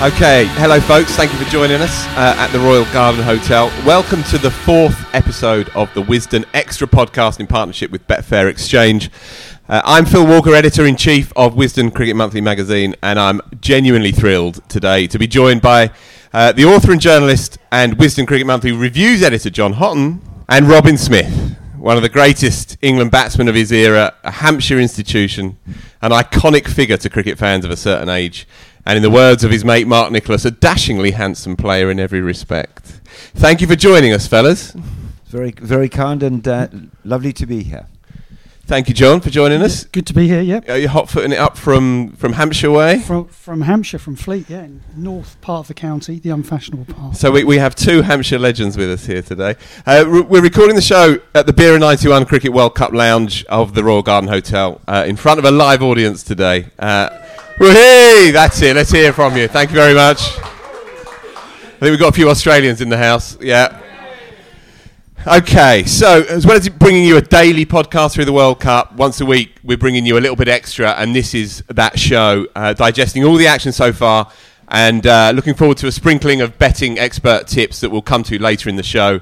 Okay, hello folks. Thank you for joining us uh, at the Royal Garden Hotel. Welcome to the fourth episode of the Wisden Extra podcast in partnership with Betfair Exchange. Uh, I'm Phil Walker, editor in chief of Wisden Cricket Monthly magazine, and I'm genuinely thrilled today to be joined by uh, the author and journalist and Wisden Cricket Monthly reviews editor Jon Hotten and Robin Smith, one of the greatest England batsmen of his era, a Hampshire institution, an iconic figure to cricket fans of a certain age, and in the words of his mate Mark Nicholas, a dashingly handsome player in every respect. Thank you for joining us, fellas. Very, very kind and uh, lovely to be here. Thank you, Jon, for joining us. Good to be here. Yeah. Are you hot footing it up from, from Hampshire way? From, from Hampshire, from Fleet, yeah, in north part of the county, the unfashionable part. So we, we have two Hampshire legends with us here today. Uh, re- we're recording the show at the Bira 91 Cricket World Cup Lounge of the Royal Garden Hotel uh, in front of a live audience today. Uh, whee! That's it. Let's hear from you. Thank you very much. I think we've got a few Australians in the house. Yeah. Okay, so as well as bringing you a daily podcast through the World Cup once a week, we're bringing you a little bit extra, and this is that show, uh, digesting all the action so far, and uh, looking forward to a sprinkling of betting expert tips that we'll come to later in the show.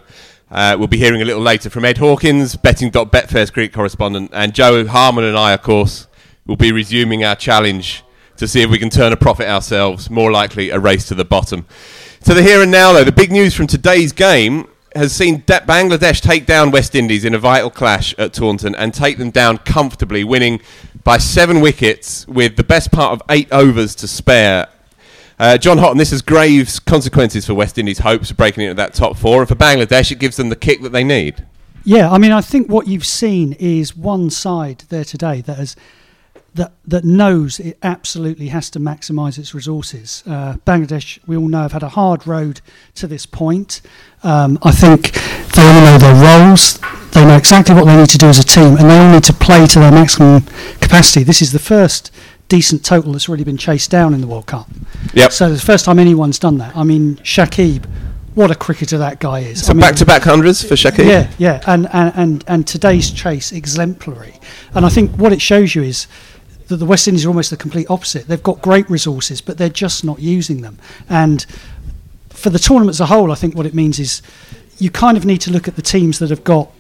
Uh, we'll be hearing a little later from Ed Hawkins, betting.betfair's cricket correspondent, and Jo Harman and I, of course, will be resuming our challenge to see if we can turn a profit ourselves. More likely, a race to the bottom. To the here and now, though, the big news from today's game has seen De- Bangladesh take down West Indies in a vital clash at Taunton and take them down comfortably, winning by seven wickets with the best part of eight overs to spare. Uh, Jon Hotten, this has grave consequences for West Indies' hopes of breaking into that top four, and for Bangladesh, it gives them the kick that they need. Yeah, I mean, I think what you've seen is one side there today that has that that knows it absolutely has to maximise its resources. Uh, Bangladesh, we all know, have had a hard road to this point. Um, I think they all know their roles. They know exactly what they need to do as a team, and they all need to play to their maximum capacity. This is the first decent total that's really been chased down in the World Cup. Yep. So it's the first time anyone's done that. I mean, Shakib, what a cricketer that guy is. So I mean, back-to-back hundreds for Shakib. yeah, yeah, and, and, and, and today's chase exemplary. And I think what it shows you is that the West Indies are almost the complete opposite. They've got great resources, but they're just not using them. And for the tournament as a whole, I think what it means is you kind of need to look at the teams that have got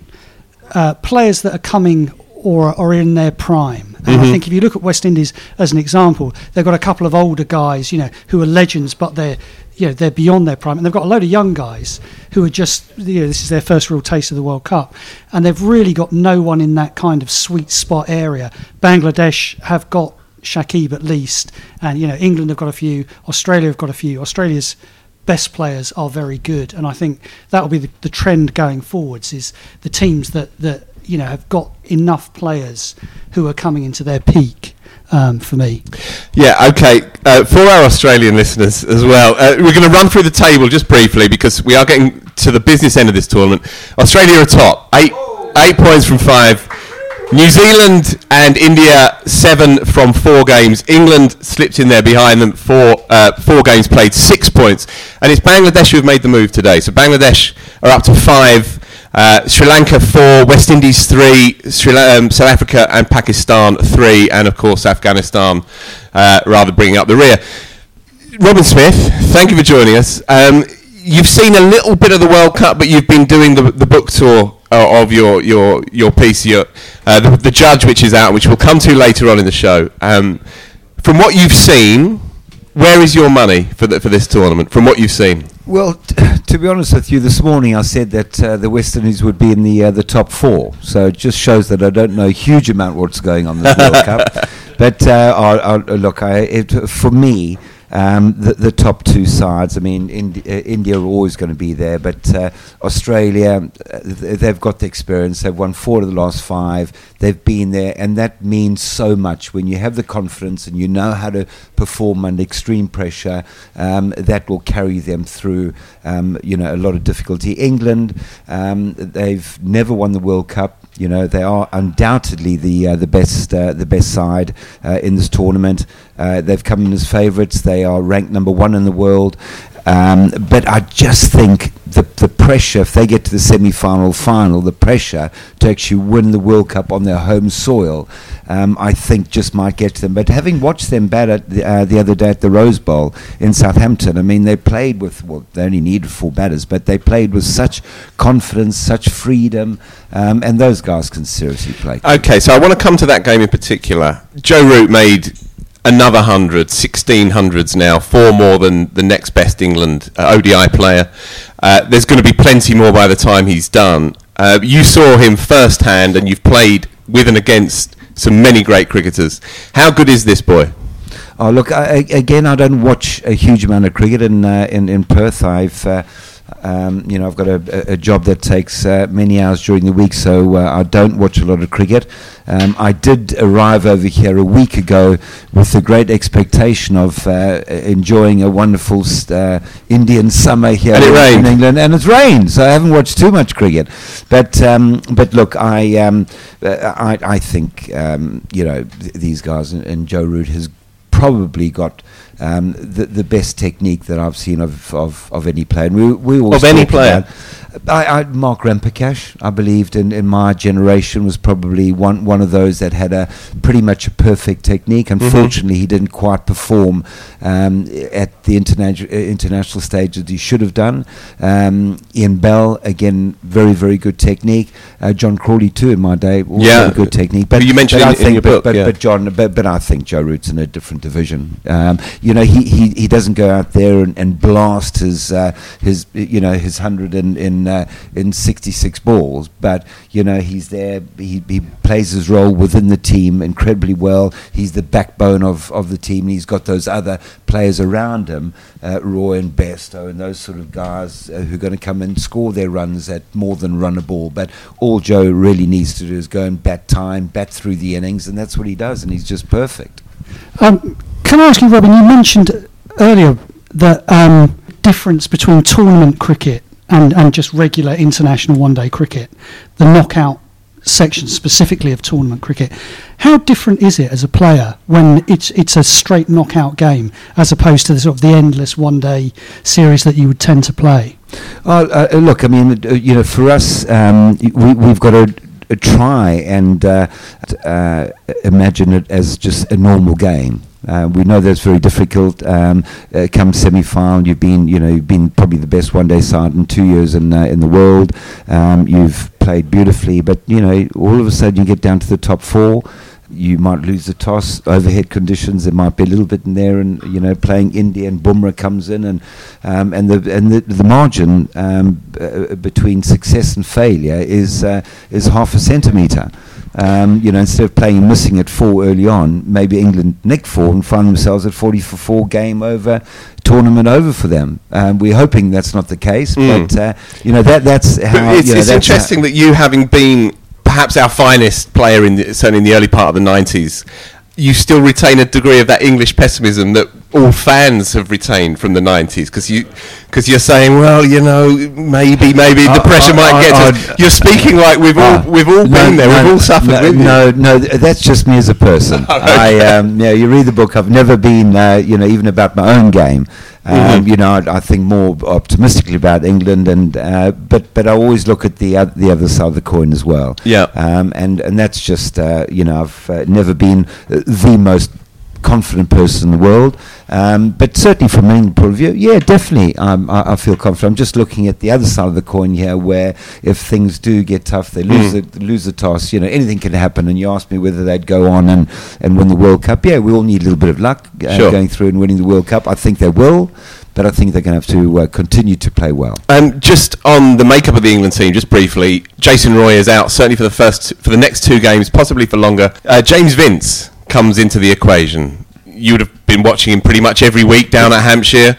uh, players that are coming or are in their prime. And I think if you look at West Indies as an example, they've got a couple of older guys, you know, who are legends, but they're you know they're beyond their prime, and they've got a load of young guys who are just you know this is their first real taste of the World Cup, and they've really got no one in that kind of sweet spot area. Bangladesh have got Shakib at least, and you know England have got a few, Australia have got a few. Australia's best players are very good, and I think that will be the, the trend going forwards. Is the teams that that you know have got enough players who are coming into their peak. Um, for me, Yeah, okay. Uh, for our Australian listeners as well, uh, we're going to run through the table just briefly because we are getting to the business end of this tournament. Australia are top, eight eight points from five. New Zealand and India seven from four games. England slipped in there behind them four uh, four games played, six points, and it's Bangladesh who have made the move today. So Bangladesh are up to five. Uh, Sri Lanka four, West Indies three, La- um, South Africa and Pakistan three, and of course Afghanistan uh, rather bringing up the rear. Robin Smith, thank you for joining us. Um, you've seen a little bit of the World Cup, but you've been doing the, the book tour uh, of your your your piece, your, uh, the, the Judge, which is out, which we'll come to later on in the show. Um, from what you've seen, where is your money for the, for this tournament? From what you've seen, Well, t- to be honest with you, this morning I said that uh, the West Indies would be in the uh, the top four. So it just shows that I don't know a huge amount what's going on in this World Cup. But uh, I, I, look, I, it, for me, um, the, the top two sides. I mean, Indi- uh, India are always going to be there, but uh, Australia, uh, th- they've got the experience. They've won four of the last five. They've been there, and that means so much when you have the confidence and you know how to perform under extreme pressure. Um, that will carry them through, um, you know, a lot of difficulty. England, um, they've never won the World Cup. You know they are undoubtedly the uh, the best uh, the best side uh, in this tournament. Uh, they've come in as favourites. They are ranked number one in the world. Um, but I just think the the pressure if they get to the semi final final, the pressure to actually win the World Cup on their home soil, um, I think just might get to them. But having watched them bat at the, uh, the other day at the Rose Bowl in Southampton, I mean they played with well they only needed four batters, but they played with such confidence, such freedom, um, and those guys can seriously play. Okay, so I want to come to that game in particular. Joe Root made another 100, 16 hundreds now, four more than the next best England uh, ODI player. Uh, there's going to be plenty more by the time he's done. Uh, you saw him firsthand and you've played with and against some many great cricketers. How good is this boy? Oh, look, I, again, I don't watch a huge amount of cricket in, uh, in, in Perth. I've. Um, you know, I've got a, a- job that takes uh, many hours during the week, so uh, I don't watch a lot of cricket. Um, I did arrive over here a week ago with the great expectation of uh, enjoying a wonderful uh, Indian summer here in, rained. England, and it's rained, so I haven't watched too much cricket. But um, but look, I um, I, I think um, you know th- these guys and, and Joe Root has probably got um, the the best technique that I've seen of, of, of any player. And we we always Of any player? I, I Mark Ramprakash, I believed in, in my generation was probably one one of those that had a pretty much a perfect technique. Mm-hmm. Unfortunately, he didn't quite perform um, at the international international stage that he should have done. Um, Ian Bell again, very very good technique. Uh, John Crawley too in my day, also Yeah. good technique. Who you mentioned but I in- in think, your but, book, but, yeah. but John, but, but I think Joe Root's in a different division. Um, you know, he, he, he doesn't go out there and, and blast his uh, his you know his hundred in in uh, in sixty six balls, but you know he's there. He, he plays his role within the team incredibly well. He's the backbone of, of the team. And he's got those other players around him, uh, Roy and Bairstow, and those sort of guys uh, who are going to come and score their runs at more than run a ball. But all Joe really needs to do is go and bat time, bat through the innings, and that's what he does, and he's just perfect. Um, can I ask you, Robin? You mentioned earlier the um, difference between tournament cricket and, and just regular international one-day cricket, the knockout section specifically of tournament cricket. How different is it as a player when it's it's a straight knockout game as opposed to the sort of the endless one-day series that you would tend to play? Uh, uh, look, I mean, uh, you know, for us, um, we, we've got to uh, try and uh, uh, imagine it as just a normal game. Uh, we know that's very difficult. Um, uh, come semi-final, you've been, you know, you've been probably the best one-day side in two years in uh, in the world. Um, you've played beautifully, but you know, all of a sudden you get down to the top four. You might lose the toss. Overhead conditions, there might be a little bit in there, and you know, playing India and Bumrah comes in, and um, and the and the, the margin um, b- uh, between success and failure is uh, is half a centimetre. Um, you know, instead of playing missing at four early on, maybe England nick four and find themselves at forty for four, game over, tournament over for them. Um, we're hoping that's not the case, Mm. but uh, you know that that's But how. it's you know, it's that's interesting that you, having been perhaps our finest player in the, certainly in the early part of the '90s, you still retain a degree of that English pessimism that all fans have retained from the '90s. Because you, because you're saying, well, you know, maybe, maybe the pressure might get to. You're speaking like we've all Ah, we've all no, been there. no, we've all suffered no, no, no, that's just me as a person. I, um, yeah, you read the book. I've never been, uh, you know, even about my own game. Um, Mhm. You know, I, I think more optimistically about England, and uh, but but I always look at the the other side of the coin as well. Yeah. um, and and that's just uh, you know I've uh, never been the most confident person in the world. Um, but certainly from an point of view, yeah, definitely, um, I, I feel confident. I'm just looking at the other side of the coin here, where if things do get tough, they lose Mm. the lose the toss. You know, anything can happen. And you asked me whether they'd go on and, and win the World Cup. Yeah, we all need a little bit of luck uh, Sure. going through and winning the World Cup. I think they will, but I think they're going to have to uh, continue to play well. Um, just on the makeup of the England team, just briefly, Jason Roy is out certainly for the first for the next two games, possibly for longer. Uh, James Vince comes into the equation. you would have been watching him pretty much every week down at Hampshire.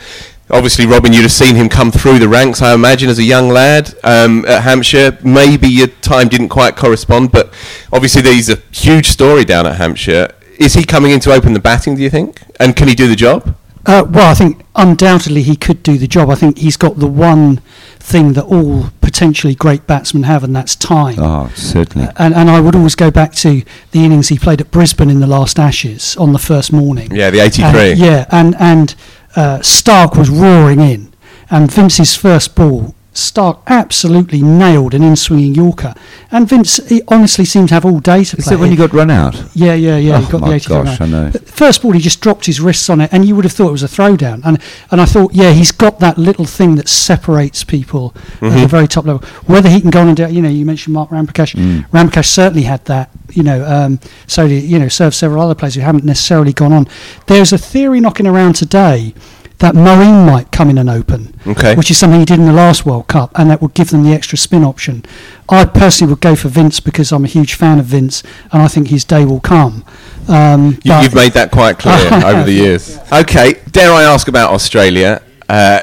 Obviously, Robin, you'd have seen him come through the ranks, I imagine, as a young lad um, at Hampshire. Maybe your time didn't quite correspond, but obviously, there's a huge story down at Hampshire. Is he coming in to open the batting, do you think? And can he do the job? Uh, well, I think undoubtedly he could do the job. I think he's got the one thing that all potentially great batsmen have, and that's time. Oh, certainly. And, and I would always go back to the innings he played at Brisbane in the last Ashes on the first morning. Yeah, the 83. And, yeah, and and uh, Starc was roaring in, and Vince's first ball, Starc absolutely nailed an in-swinging Yorker, and Vince he honestly seemed to have all day to Is play. that when you got run out? Yeah, yeah, yeah. Oh, he got my the 83 gosh. I know. But First ball, he just dropped his wrists on it, and you would have thought it was a throwdown. And and I thought, yeah, he's got that little thing that separates people at Mm-hmm. the very top level. Whether he can go on and do, it, you know, you mentioned Mark Ramprakash. Mm. Ramprakash certainly had that. You know, um, so did, you know, served several other players who haven't necessarily gone on. There's a theory knocking around today. That Moeen might come in and open, Okay. which is something he did in the last World Cup, and that would give them the extra spin option. I personally would go for Vince because I'm a huge fan of Vince, and I think his day will come. Um, you, you've made that quite clear over the years. Okay, dare I ask about Australia? Uh,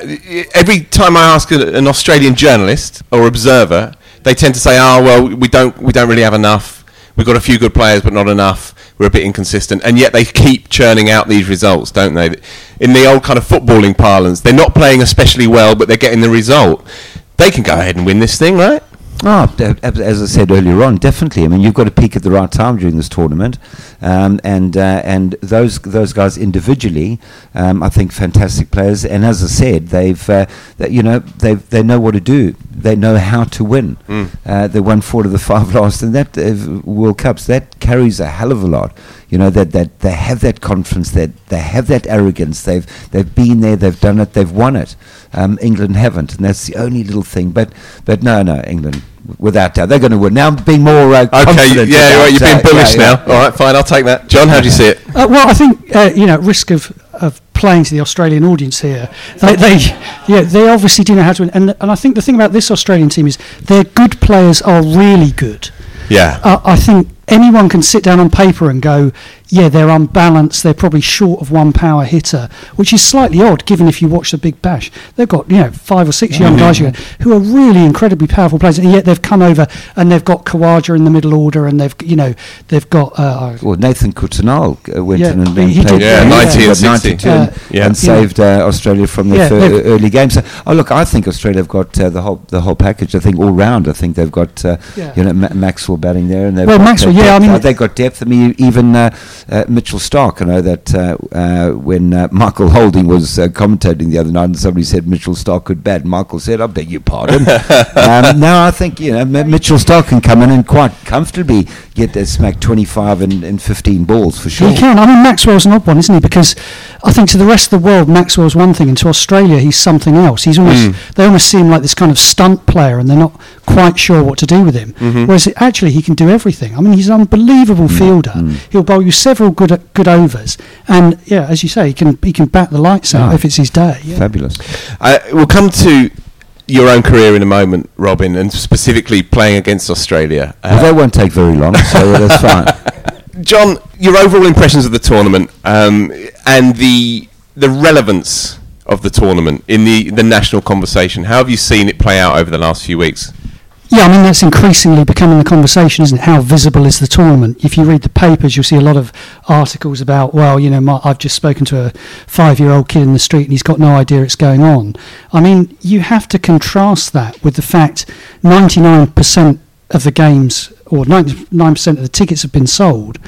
every time I ask an Australian journalist or observer, they tend to say, "Oh, well, we don't, we don't really have enough. We've got a few good players, but not enough. We're a bit inconsistent." And yet they keep churning out these results, don't they? In the old kind of footballing parlance, they're not playing especially well, but they're getting the result. They can go ahead and win this thing, right? Oh, as I said earlier on, definitely. I mean, you've got to peak at the right time during this tournament, um, and uh, and those those guys individually, um, I think, fantastic players. And as I said, they've uh, that, you know they they know what to do. They know how to win. Uh, they won four of the five last, and that uh, World Cups that carries a hell of a lot. You know that that they have that confidence, that they have that arrogance. They've they've been there, they've done it, they've won it. Um, England haven't, and that's the only little thing. But but no, no, England without doubt they're going to win. Now I'm being more uh, Okay, yeah, about, right, you're being uh, bullish yeah, yeah. now. All right, fine, I'll take that. Jon, how do you see it? Uh, well, I think uh, you know, risk of, of playing to the Australian audience here, they, they yeah, they obviously do know how to win, and and I think the thing about this Australian team is their good players are really good. Yeah. Uh, I think anyone can sit down on paper and go, yeah, they're unbalanced. They're probably short of one power hitter, which is slightly odd given if you watch the Big Bash. They've got you know five or six young guys who are- who are really incredibly powerful players, and yet they've come over and they've got Khawaja in the middle order, and they've you know they've got. Uh, Well, Nathan Coulter-Nile uh, went Yeah, in and, he- he played did, Yeah, uh, 90 and 92 Uh, Yeah. and saved uh, Australia from their Yeah, fir- early games. So, oh, look, I think Australia have got uh, the whole the whole package. I think all round. I think they've got uh, Yeah. you know Ma- Maxwell batting there, and they've Well, Maxwell, yeah, I mean- Uh, they've got depth. I mean, even uh, uh, Mitchell Starc. I know that uh, uh, when uh, Michael Holding was uh, commentating the other night, and somebody said Mitchell Starc could bat. Michael said, "I beg your pardon." um, now I think you know Mitchell Starc can come in and quite comfortably get that smack twenty five and, and fifteen balls for sure. He can. I mean, Maxwell's an odd one, isn't he? Because I think to the rest of the world, Maxwell's one thing, and to Australia, he's something else. He's almost they almost see him like this kind of stunt player, and they're not quite sure what to do with him. Whereas it, actually, he can do everything. I mean, he's an unbelievable fielder. He'll bowl you several good good overs, and yeah, as you say, he can he can bat the lights out Ah. if it's his day. Yeah. Fabulous. Uh, we'll come to your own career in a moment, Robin, and specifically playing against Australia. Uh, Well, that won't take very long, so that's fine. Jon, your overall impressions of the tournament um, and the the relevance of the tournament in the, the national conversation. How have you seen it play out over the last few weeks? Yeah, I mean that's increasingly becoming the conversation, isn't it? How visible is the tournament? If you read the papers, you'll see a lot of articles about, well, you know, my, I've just spoken to a five-year-old kid in the street and he's got no idea it's going on. I mean, you have to contrast that with the fact 99% of the games or 99% of the tickets have been sold.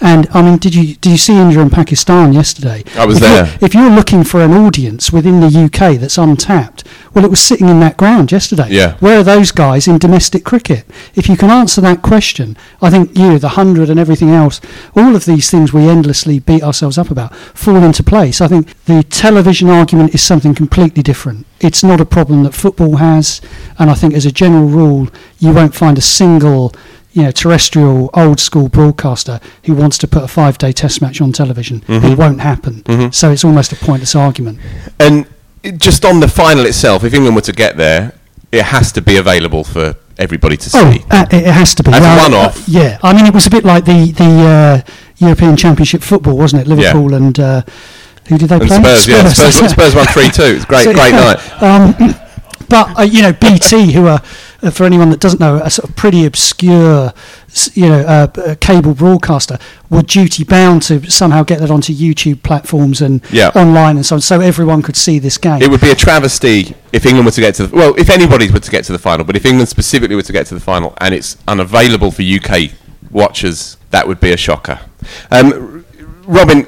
And I mean, did you did you see India and Pakistan yesterday? I was if you're- there. if you're looking for an audience within the UK that's untapped, well, it was sitting in that ground yesterday. Yeah. Where are those guys in domestic cricket? If you can answer that question, I think you, the hundred, and everything else, all of these things we endlessly beat ourselves up about fall into place. I think the television argument is something completely different. It's not a problem that football has, and I think as a general rule, you won't find a single. You know, terrestrial old school broadcaster who wants to put a five day test match on television. It won't happen. So it's almost a pointless argument. And just on the final itself, if England were to get there, it has to be available for everybody to Oh, see. uh, it it has to be. As a Well, one-off. uh, yeah, I mean, it was a bit like the the uh, European Championship football, wasn't it? Liverpool and uh, who did they And play? Spurs, yeah, Spurs, that's it. Spurs won three two. It's a great, So, great yeah, night. Um, but uh, you know, BT, who are uh, for anyone that doesn't know, a sort of pretty obscure, you know, uh, uh, cable broadcaster, were duty bound to somehow get that onto YouTube platforms and Yeah. online and so on, so everyone could see this game. It would be a travesty if England were to get to the well, if anybody were to get to the final, but if England specifically were to get to the final and it's unavailable for UK watchers, that would be a shocker. Um, Robin,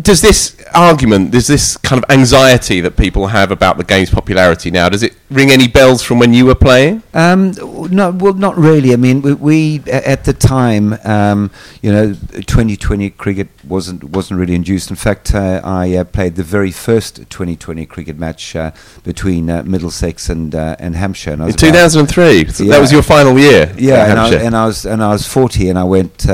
does this argument, does this kind of anxiety that people have about the game's popularity now, does it ring any bells from when you were playing? Um, no, well, not really. I mean, we, we at the time, um, you know, 2020 cricket wasn't wasn't really induced. In fact, uh, I uh, played the very first 2020 cricket match uh, between uh, Middlesex and uh, and Hampshire. And I In was about- 2003, so Yeah. that was your final year. yeah, and I, and I was and I was 40, and I went.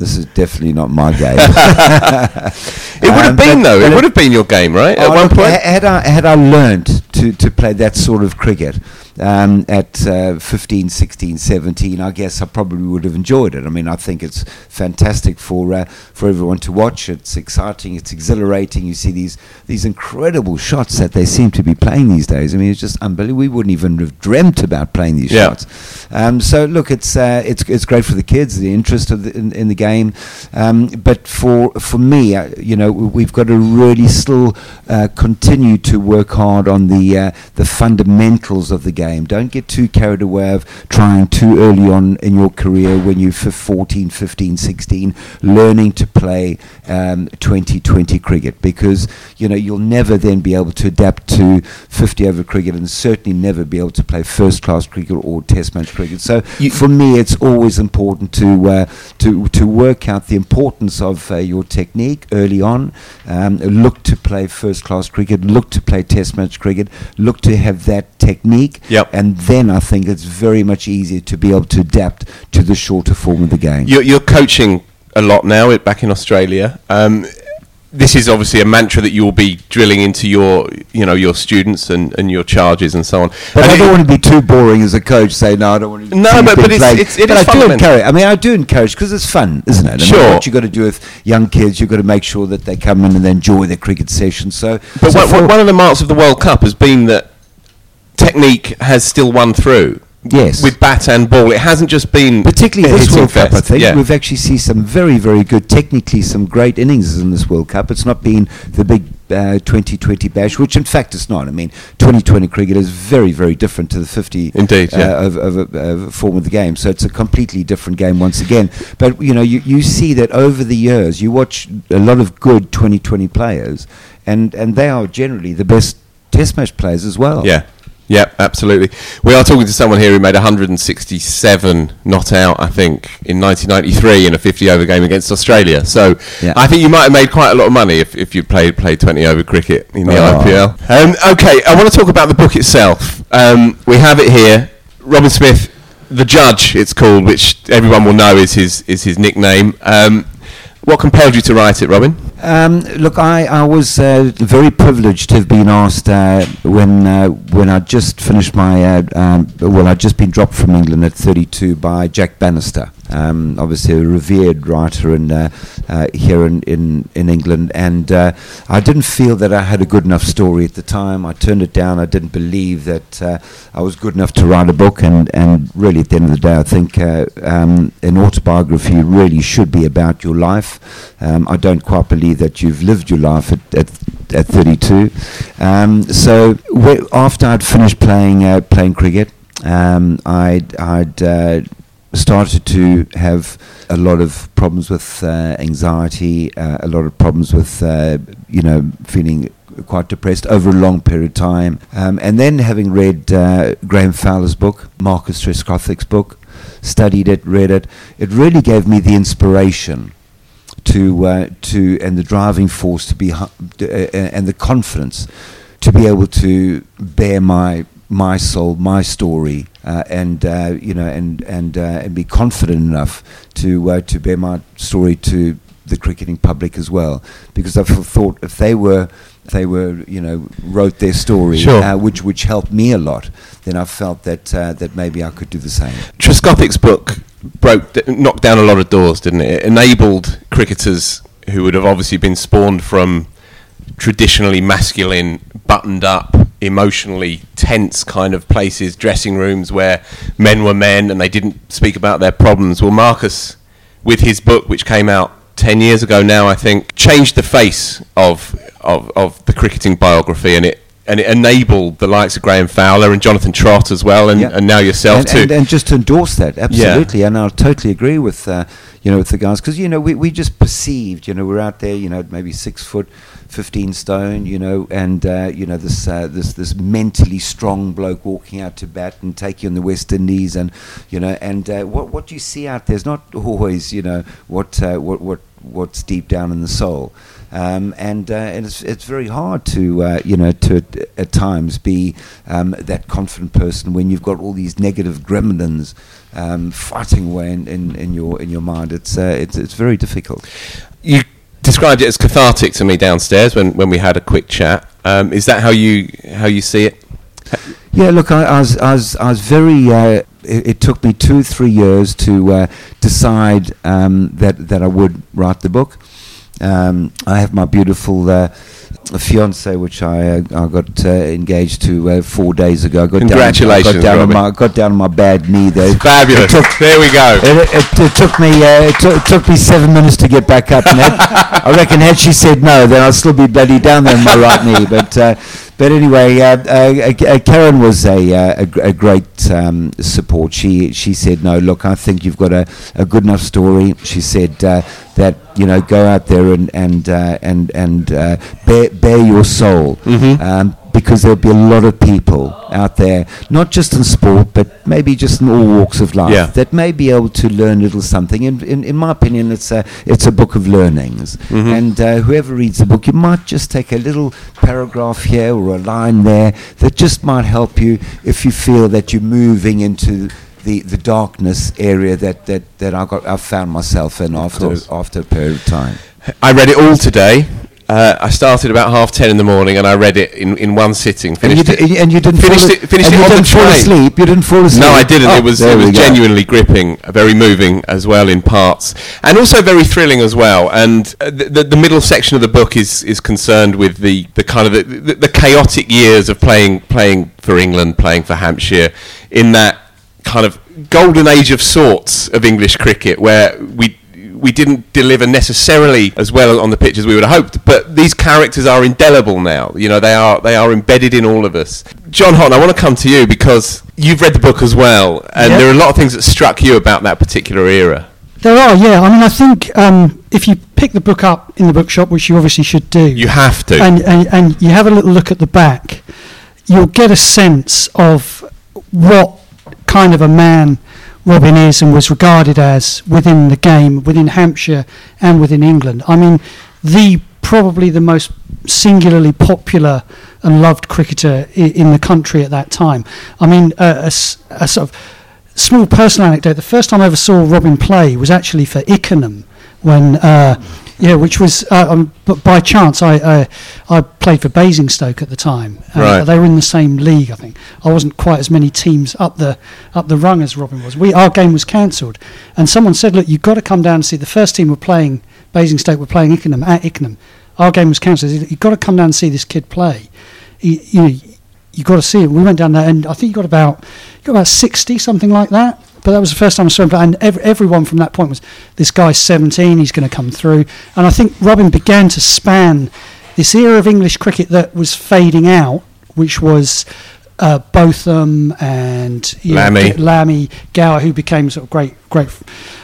This is definitely not my game. it would have Um, been but- though. but It would have been your game, right? At Oh, one look, point. Had I had I learned to, to play that sort of cricket um, at uh, 15, 16, 17, I guess I probably would have enjoyed it. I mean, I think it's fantastic for uh, for everyone to watch. It's exciting. It's exhilarating. You see these these incredible shots that they seem to be playing these days. I mean, it's just unbelievable. We wouldn't even have dreamt about playing these Yeah. shots. Um, so look, it's uh, it's it's great for the kids, the interest of the, in, in the game. Um, but for for me, uh, you know, we- we've got to really still uh, continue to work hard on the uh, the fundamentals of the game. Don't get too carried away of trying too early on in your career when you're 14, 15, 16, learning to play um, 2020 cricket because you know you'll never then be able to adapt to 50 over cricket and certainly never be able to play first class cricket or test match cricket. So You- for me, it's always important to uh, to to work out the importance of uh, your technique early on. Um, look to play first class cricket. Look to play test match cricket. Look to have that technique. Yep. And then I think it's very much easier to be able to adapt to the shorter form of the game. You're, you're coaching a lot now back in Australia. Um, this is obviously a mantra that you'll be drilling into your, you know, your students and, and your charges and so on. But And I don't want to be too boring as a coach. Say no, I don't want to. No, but- but it's- playing." it's- it but is I do encourage. I mean, I do encourage because it's fun, isn't it? I mean, Sure. what you've got to do with young kids, you've got to make sure that they come in and they enjoy their cricket session. So, But so for- one of the marks of the World Cup has been that technique has still won through. Yes. With bat and ball, it hasn't just been particularly this World Cup, I think Yeah. we've actually seen some very, very good, technically some great innings in this World Cup. It's not been the big uh, 2020 bash, which in fact it's not. I mean, 2020 cricket is very, very different to the 50 Indeed, uh, yeah. of, of, of, of form of the game. So it's a completely different game once again. But you know, you, you see that over the years, you watch a lot of good 2020 players, and and they are generally the best Test match players as well. Yeah. Yeah, absolutely. We are talking to someone here who made 167 not out, I think, in 1993 in a 50 over game against Australia. So Yeah. I think you might have made quite a lot of money if, if you played played 20 over cricket in the Oh. IPL. Um, okay, I want to talk about the book itself. Um, we have it here. Robin Smith, the Judge, it's called, which everyone will know is his is his nickname. Um, what compelled you to write it, Robin? Um, look, I, I was uh, very privileged to have been asked uh, when uh, when I just finished my uh, um, well, I'd just been dropped from England at 32 by Jack Bannister, um, obviously a revered writer in, uh, uh, here in, in, in England, and uh, I didn't feel that I had a good enough story at the time. I turned it down. I didn't believe that uh, I was good enough to write a book, and, and really at the end of the day, I think uh, um, an autobiography really should be about your life. Um, I don't quite believe that you've lived your life at, at, at 32. Um, so after I'd finished playing uh, playing cricket, um, I'd, I'd uh, started to have a lot of problems with uh, anxiety, uh, a lot of problems with uh, you know feeling quite depressed over a long period of time. Um, and then having read uh, Graeme Fowler's book, Marcus Trescothick's book, studied it, read it, it really gave me the inspiration to uh, to and the driving force to be hu- uh, and the confidence to be able to bear my my soul, my story, uh, and uh, you know, and and uh, and be confident enough to uh, to bear my story to the cricketing public as well, because I thought if they were they were you know wrote their story, Sure. uh, which which helped me a lot, then I felt that uh, that maybe I could do the same. Trescothick's book broke, d- knocked down a lot of doors, didn't it? It enabled cricketers who would have obviously been spawned from traditionally masculine, buttoned up, emotionally tense kind of places, dressing rooms where men were men and they didn't speak about their problems. Well, Marcus, with his book, which came out 10 years ago now, I think, changed the face of, of, of the cricketing biography and it and it enabled the likes of Graeme Fowler and Jonathan Trott as well, and, Yeah. and now yourself and, too. and, and just to endorse that, absolutely, and I totally agree with uh, you know with the guys because you know we, we just perceived you know we're out there you know maybe six foot, fifteen stone you know and uh, you know this uh, this this mentally strong bloke walking out to bat and take you on the West Indies and you know and uh, what what you see out there is not always you know what uh, what what what's deep down in the soul. Um, and uh, and it's, it's very hard to uh, you know to at, times be um, that confident person when you've got all these negative gremlins um, fighting away in, in, in your in your mind. It's uh, it's it's very difficult. you described it as cathartic to me downstairs when, when we had a quick chat. Um, is that how you how you see it? Yeah, look, I, I was I was I was very. Uh, it, it took me two three years to uh, decide um, that that I would write the book. Um, I have my beautiful uh, fiance, which I uh, I got uh, engaged to uh, four days ago. I got Congratulations, Down, I got down on my got down on my bad knee though. Fabulous. there we go. It, it, it took me uh, it, took it took me seven minutes to get back up. And had, I reckon had she said no, then I'd still be bloody down there on my right knee. But uh, but anyway, uh, uh, uh, Karen was a, uh, a, a great um, support. She she said no, look, I think you've got a, a good enough story. She said uh, that you know go out there and and uh, and and uh, bear, bear your soul. Um, because there'll be a lot of people out there, not just in sport, but maybe just in all walks of life, Yeah. that may be able to learn a little something. In, in, in my opinion, it's a, it's a book of learnings. And uh, whoever reads the book, you might just take a little paragraph here or a line there that just might help you if you feel that you're moving into the, the darkness area that, that, that I got, I found myself in after, after a period of time. I read it all today. Uh, I started about half ten in the morning, and I read it in, in one sitting. And you, Finished di- it. and you didn't finished fall, it- finished it you didn't fall asleep. You didn't fall asleep. No, I didn't. Oh, it was it was we go. genuinely gripping, very moving as well in parts, and also very thrilling as well. And uh, the, the, the middle section of the book is is concerned with the, the kind of the, the chaotic years of playing playing for England, playing for Hampshire, in that kind of golden age of sorts of English cricket, where we we didn't deliver necessarily as well on the pitch as we would have hoped, but these characters are indelible now. You know, they are they are embedded in all of us. Jon Hotten, I want to come to you because you've read the book as well, and Yeah. there are a lot of things that struck you about that particular era. There are, yeah. I mean, I think um, if you pick the book up in the bookshop, which you obviously should do, You have to. and, and, and you have a little look at the back, you'll get a sense of what kind of a man Robin is and was regarded as within the game, within Hampshire and within England. I mean, the probably the most singularly popular and loved cricketer i- in the country at that time. I mean, uh, a, a sort of small personal anecdote. The first time I ever saw Robin play was actually for Ickenham when, uh, yeah, which was uh, um, but by chance. I uh, I played for Basingstoke at the time. Uh, Right. They were in the same league, I think. I wasn't quite as many teams up the up the rung as Robin was. We our game was cancelled, and someone said, "Look, you've got to come down and see." The first team were playing Basingstoke were playing Ickenham at Ickenham. Our game was cancelled. You've got to come down and see this kid play. He, you know, you got to see him. We went down there, and I think you got about he got about sixty, something like that. But that was the first time I saw him play, and ev- everyone from that point was, "This guy's seventeen. He's going to come through." And I think Robin began to span this era of English cricket that was fading out, which was uh, Botham and you know, Lamby. Lamby, Gower, who became sort of great, great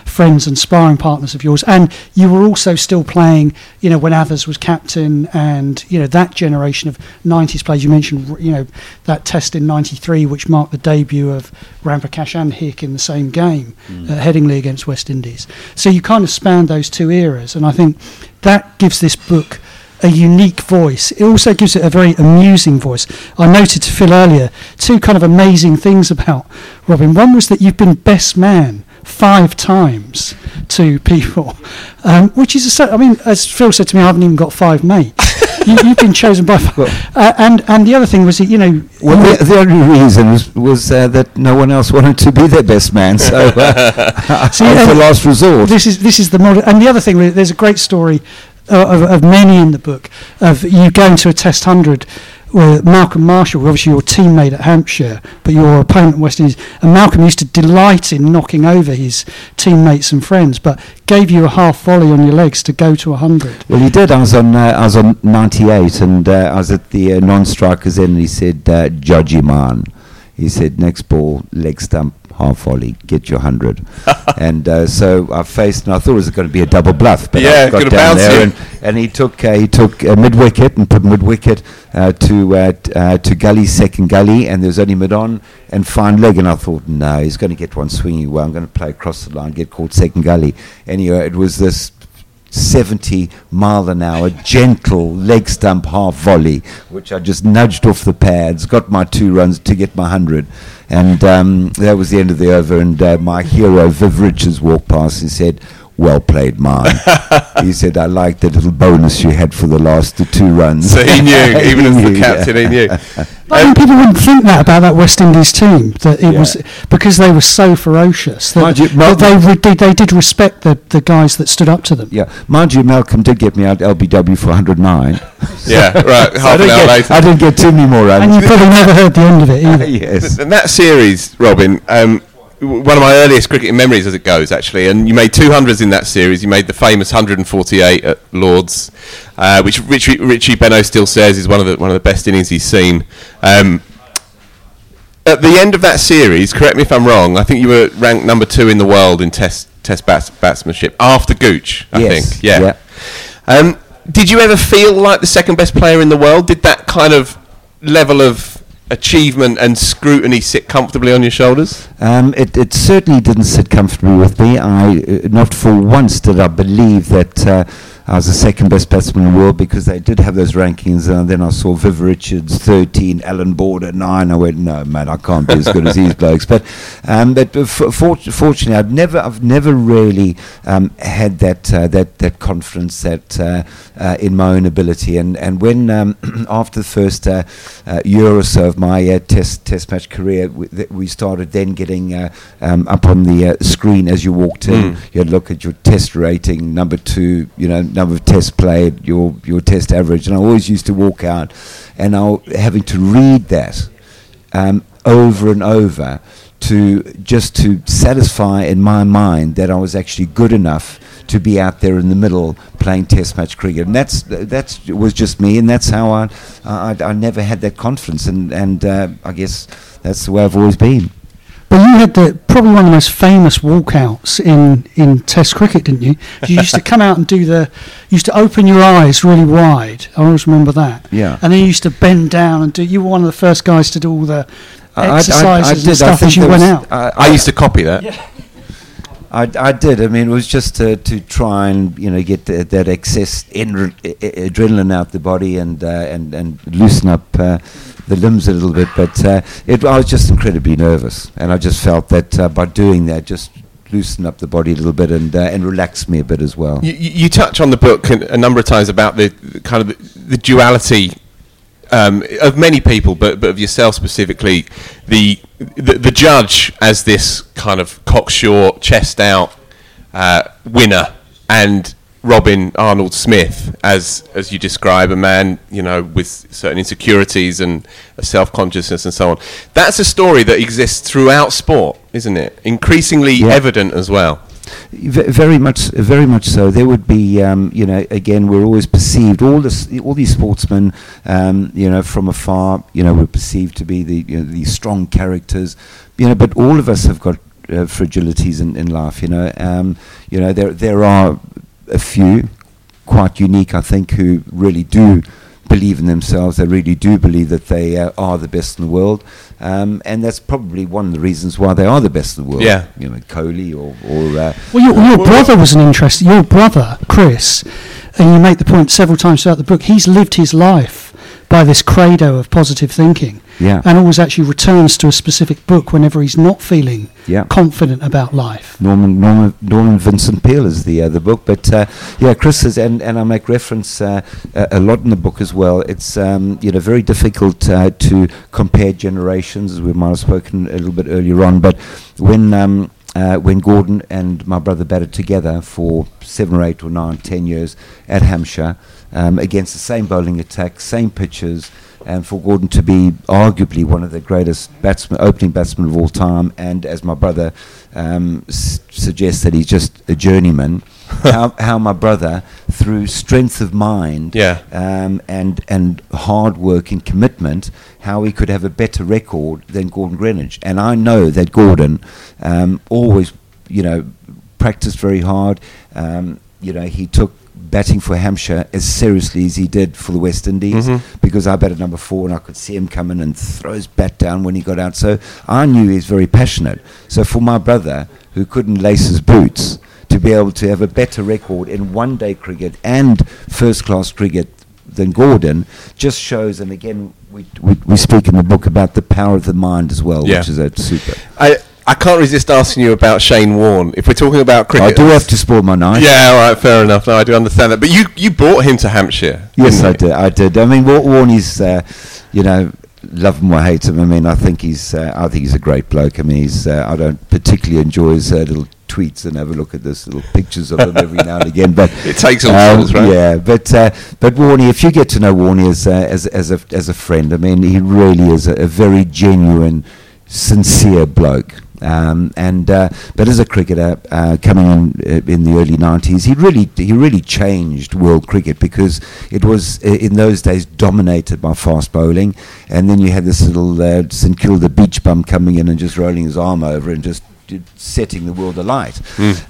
friends and sparring partners of yours. And you were also still playing, you know, when Athers was captain, and you know that generation of '90s players. You mentioned, you know, that test in '93, which marked the debut of Ramprakash and Hick in the same game at Headingley against West Indies. So you kind of spanned those two eras, and I think that gives this book a unique voice. It also gives it a very amusing voice. I noted to Phil earlier two kind of amazing things about Robin. One was that you've been best man five times to people, um, which is a I mean, as Phil said to me, I haven't even got five mates. you, have been chosen by. Well, uh, and and the other thing was that you know. Well, the, the, only reason was, was uh, that no one else wanted to be their best man, so uh, See, the last resort. This is this is the model. And the other thing, there's a great story of, of many in the book of you going to a test hundred where Malcolm Marshall, obviously your teammate at Hampshire, but your opponent West Indies, and Malcolm used to delight in knocking over his teammates and friends, but gave you a half volley on your legs to go to hundred. Well, he did. I was on uh, I was on ninety eight, and uh, I was at the uh, non-strikers end, and he said, uh, "Judgy man." He said, "Next ball, leg stump, half volley, get your hundred. and uh, so I faced, and I thought it was going to be a double bluff, but yeah, I got down there, and, and, he took uh, he took uh, mid wicket and put mid wicket uh, to uh, uh, to gully second gully, and there was only mid on and fine leg, and I thought, no, he's going to get one swinging well. I'm going to play across the line, get caught second gully. Anyway, it was this 70 mile an hour, gentle leg stump half volley, which I just nudged off the pads, got my two runs to get my 100. And um, that was the end of the over. And uh, my hero, Viv Richards, walked past and said, well played, man. he said, I like the little bonus you had for the last two runs. So he knew, even he as knew, the captain, yeah. he knew. But um, people wouldn't think that about that West Indies team, that it yeah. was because they were so ferocious. That, you, that they, re- did, they did respect the, the guys that stood up to them. Yeah, mind you, Malcolm did get me out LBW for 109. yeah, right, half an hour later. I didn't get too many more runs. And you probably never heard the end of it either. yes. And that series, Robin, um, one of my earliest cricketing memories as it goes, actually. And you made 200s in that series. You made the famous 148 at Lords, uh, which Richie, Richie Benaud still says is one of the one of the best innings he's seen. Um, at the end of that series, correct me if I'm wrong. I think you were ranked number two in the world in Test Test bats, batsmanship after Gooch. I yes. think, yeah. yeah. Um, did you ever feel like the second best player in the world? Did that kind of level of achievement and scrutiny sit comfortably on your shoulders? Um, it, it, certainly didn't sit comfortably with me. I uh, not for once did I believe that. Uh, I was the second best batsman in the world because they did have those rankings. And then I saw Viv Richards 13, Allan Border 9. I went, no, man, I can't be as good as these blokes. But, um, but f- fortunately, I've never, I've never really um, had that, uh, that, that confidence that uh, uh, in my own ability. And, and when um, after the first uh, uh, year or so of my uh, test, test match career, we, th- we started then getting um, up on the screen as you walked in. Mm. You'd look at your test rating, number two, you know, number of tests played, your your test average, and I always used to walk out, and I having to read that um, over and over to just to satisfy in my mind that I was actually good enough to be out there in the middle playing Test match cricket, and that's that's was just me, and that's how I I, I never had that confidence, and and uh, I guess that's the way I've always been. But you had the probably one of the most famous walkouts in, in Test cricket, didn't you? You used to come out and do the, used to open your eyes really wide. I always remember that. Yeah. And then you used to bend down and do. You were one of the first guys to do all the exercises I, I, I and stuff as you went out. I, used to copy that. Yeah. I, I did. I mean, it was just to, to try and you know get the, that excess adrenaline out the body and uh, and and loosen up uh, the limbs a little bit. But uh, it, I was just incredibly nervous, and I just felt that uh, by doing that, just loosen up the body a little bit and uh, and relax me a bit as well. You, you touch on the book a number of times about the kind of the, the duality um, of many people, but but of yourself specifically, the, the, the judge as this kind of cocksure, chest out uh, winner, and Robin Arnold Smith as as you describe a man you know with certain insecurities and self consciousness and so on. That's a story that exists throughout sport, isn't it? Increasingly yeah. evident as well. very much, very much so. There would be, um, you know, again, we're always perceived. All this, all these sportsmen, um, you know, from afar, you know, we're perceived to be the you know, these strong characters, you know. But all of us have got uh, fragilities in, in life, you know. Um, you know, there there are a few, quite unique, I think, who really do believe in themselves. They really do believe that they uh, are the best in the world, um, and that's probably one of the reasons why they are the best in the world. Yeah, you know, Kohli or or. Uh, well, your, your brother was an interest. Your brother, Chris, and you make the point several times throughout the book. He's lived his life by this credo of positive thinking. Yeah. and always actually returns to a specific book whenever he's not feeling Yeah. confident about life. Norman Norman Norman Vincent Peale is the uh, the book, but uh, yeah, Chris is, and and I make reference uh, a, a lot in the book as well. It's um, you know very difficult uh, to compare generations, as we might have spoken a little bit earlier on. But when um, uh, when Gordon and my brother batted together for seven or eight or nine, ten years at Hampshire um, against the same bowling attack, same pitches, and for Gordon to be arguably one of the greatest batsmen, opening batsmen of all time, and as my brother um, s- suggests that he's just a journeyman. how, how my brother, through strength of mind Yeah. um, and and hard work and commitment, how he could have a better record than Gordon Greenidge. And I know that Gordon um, always, you know, practiced very hard. Um, you know, he took batting for Hampshire as seriously as he did for the West Indies Mhm. because I batted number four and I could see him coming and throw his bat down when he got out. So I knew he was very passionate. So for my brother, who couldn't lace his boots, to be able to have a better record in one day cricket and first class cricket than Gordon just shows, and again, we, we, we speak in the book about the power of the mind as well, Yeah. which is a super. I, I can't resist asking you about Shane Warne. If we're talking about cricket, I do have to spoil my night. Yeah, all right, fair enough. No, I do understand that. But you, you brought him to Hampshire. Yes, I you? did. I did. I mean, Wa- Warney's, uh, you know, love him or hate him. I mean, I think he's, uh, I think he's a great bloke. I mean, he's, uh, I don't particularly enjoy his uh, little tweets and have a look at this little pictures of him every now and again. But It takes all um, sorts, right? Yeah, but uh, but Warney, if you get to know Warney as uh, as as a as a friend, I mean, he really is a, a very genuine, sincere bloke. Um, and uh, but as a cricketer uh, coming in uh, in the early 90s, he really he really changed world cricket because it was in those days dominated by fast bowling, and then you had this little uh, St Kilda beach bum coming in and just rolling his arm over and just setting the world alight.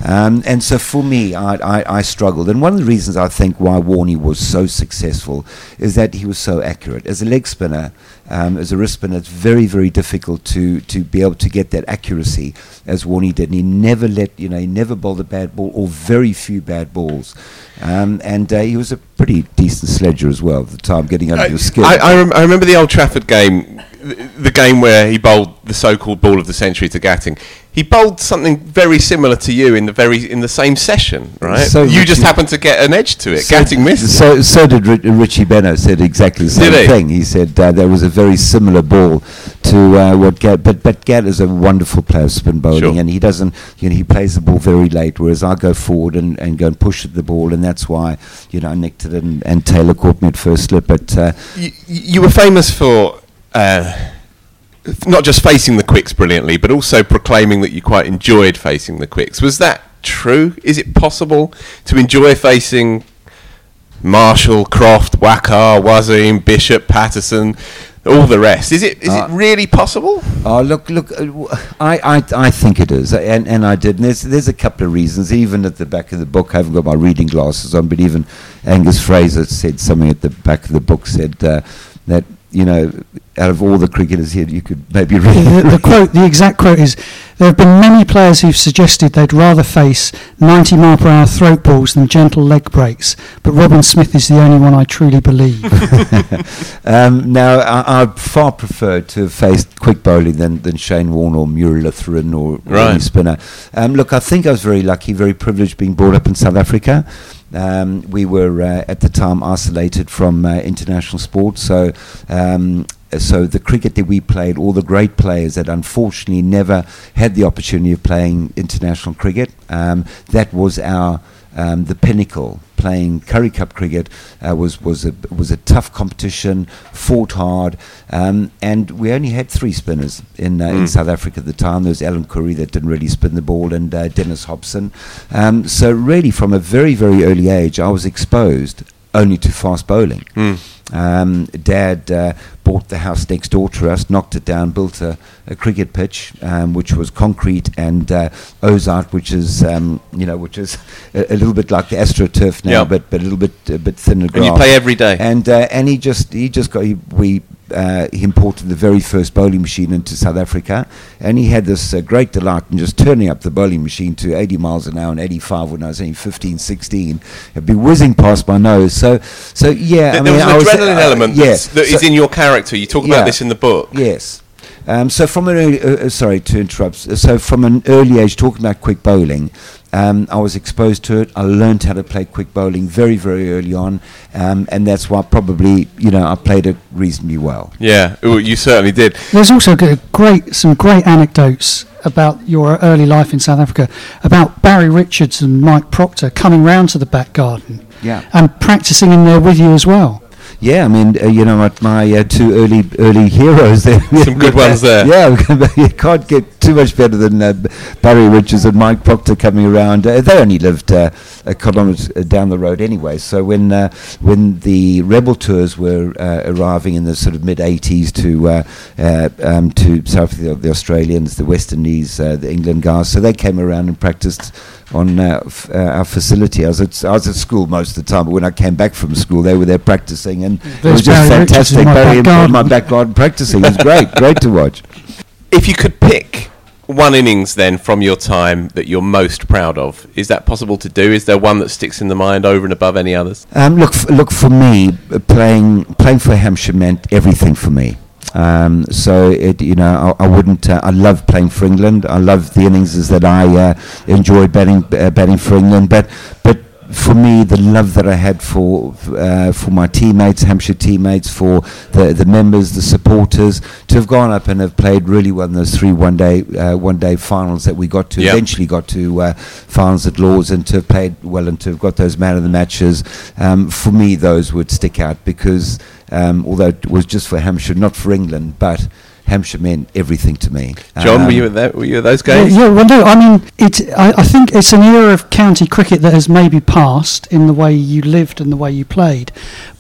Um, and so for me, I, I, I struggled. And one of the reasons I think why Warney was so successful is that he was so accurate. As a leg spinner, um, as a wrist spinner, it's very, very difficult to, to be able to get that accuracy as Warney did. And he never let, you know, he never bowled a bad ball or very few bad balls. Um, and uh, he was a pretty decent sledger as well at the time, getting under your skin. I, I, rem- I remember the Old Trafford game, th- the game where he bowled the so-called ball of the century to Gatting. He bowled something very similar to you in the very in the same session, right? So you just happened to get an edge to it. So- Gatting missed. So, so did Ri- Richie Benaud. Said exactly the same thing. He said uh, there was a very similar ball to uh, what Gatt. But but Gatt is a wonderful player of spin bowling, Sure. and he doesn't. You know, he plays the ball very late, whereas I go forward and, and go and push at the ball, and that's why you know I nicked it, and, and Taylor caught me at first slip. But uh, you, you were famous for uh, not just facing the quicks brilliantly, but also proclaiming that you quite enjoyed facing the quicks. Was that true? Is it possible to enjoy facing Marshall, Croft, Waqar, Wasim, Bishop, Patterson, all the rest? Is it is Uh, it really possible? Oh, look, look, uh, I, I, I think it is, and, and I did. And there's, there's a couple of reasons. Even at the back of the book, I haven't got my reading glasses on, but even Angus Fraser said something at the back of the book said uh, that, you know, out of all the cricketers here, you could maybe read. the, the quote, the exact quote is: "There have been many players who've suggested they'd rather face 90 mile per hour throat balls than gentle leg breaks, but Robin Smith is the only one I truly believe." um, now, I, I far prefer to have faced quick bowling than, than Shane Warne or Murathan or Right. any spinner. Um, look, I think I was very lucky, very privileged being brought up in South Africa. Um, we were uh, at the time isolated from uh, international sport, so um, so the cricket that we played, all the great players that unfortunately never had the opportunity of playing international cricket, um, that was our um, the pinnacle. Playing Currie Cup cricket uh, was was a was a tough competition, fought hard, um, and we only had three spinners in uh, in Mm. South Africa at the time. There was Alan Kourie that didn't really spin the ball, and uh, Denys Hobson. Um, so really, from a very very early age, I was exposed only to fast bowling. Hmm. Um, Dad uh, bought the house next door to us, knocked it down, built a, a cricket pitch, um, which was concrete and uh, ozite, which is um, you know which is a, a little bit like the astroturf now, Yeah. but but a little bit a bit thinner And you play every day. And uh, and he just he just got he, we uh, he imported the very first bowling machine into South Africa, and he had this uh, great delight in just turning up the bowling machine to 80 miles an hour and 85 when I was only 15, 16. It'd be whizzing past my nose. So, so yeah, There, I there mean, was I an adrenaline uh, element yeah, that is so- in your character. You talk about this in the book. Yes. Um, so from an early, uh, uh, sorry to interrupt. So from an early age, talking about quick bowling, um, I was exposed to it. I learned how to play quick bowling very, very early on, um, and that's why probably you know I played it reasonably well. Yeah, well, you certainly did. There's also g- great some great anecdotes about your early life in South Africa about Barry Richards and Mike Procter coming round to the back garden Yeah. and practicing in there with you as well. Yeah, I mean, uh, you know, my, my uh, two early early heroes there. Some good ones there. Yeah, you can't get too much better than uh, Barry Richards and Mike Procter coming around. Uh, they only lived uh, a kilometre down the road anyway. So when uh, when the Rebel tours were uh, arriving in the sort of mid '80s to uh, uh, um, to South Africa, the Australians, the West Indies, uh, the England guys, so they came around and practiced on uh, f- uh, our facility. I was at I was at school most of the time, but when I came back from school, they were there practicing, and it was just Barry Richards in fantastic. my Barry back in my back garden practicing. It was great, great to watch. If you could pick one innings then from your time that you're most proud of, is that possible to do? Is there one that sticks in the mind over and above any others? Um, look, f- look for me, uh, playing playing for Hampshire meant everything for me. Um, so it, you know, I, I wouldn't. Uh, I love playing for England. I love the innings that I uh, enjoyed batting uh, batting for England. But but for me, the love that I had for uh, for my teammates, Hampshire teammates, for the the members, the supporters, to have gone up and have played really well in those three one day uh, one day finals that we got to. Yep. Eventually got to uh, finals at Lords and to have played well and to have got those man of the matches. Um, for me, those would stick out because um, although it was just for Hampshire, not for England, but Hampshire meant everything to me. Jon, Um, were you at that? Were you at those Yeah, games? yeah, well, no, I mean, it. I, I think it's an era of county cricket that has maybe passed in the way you lived and the way you played,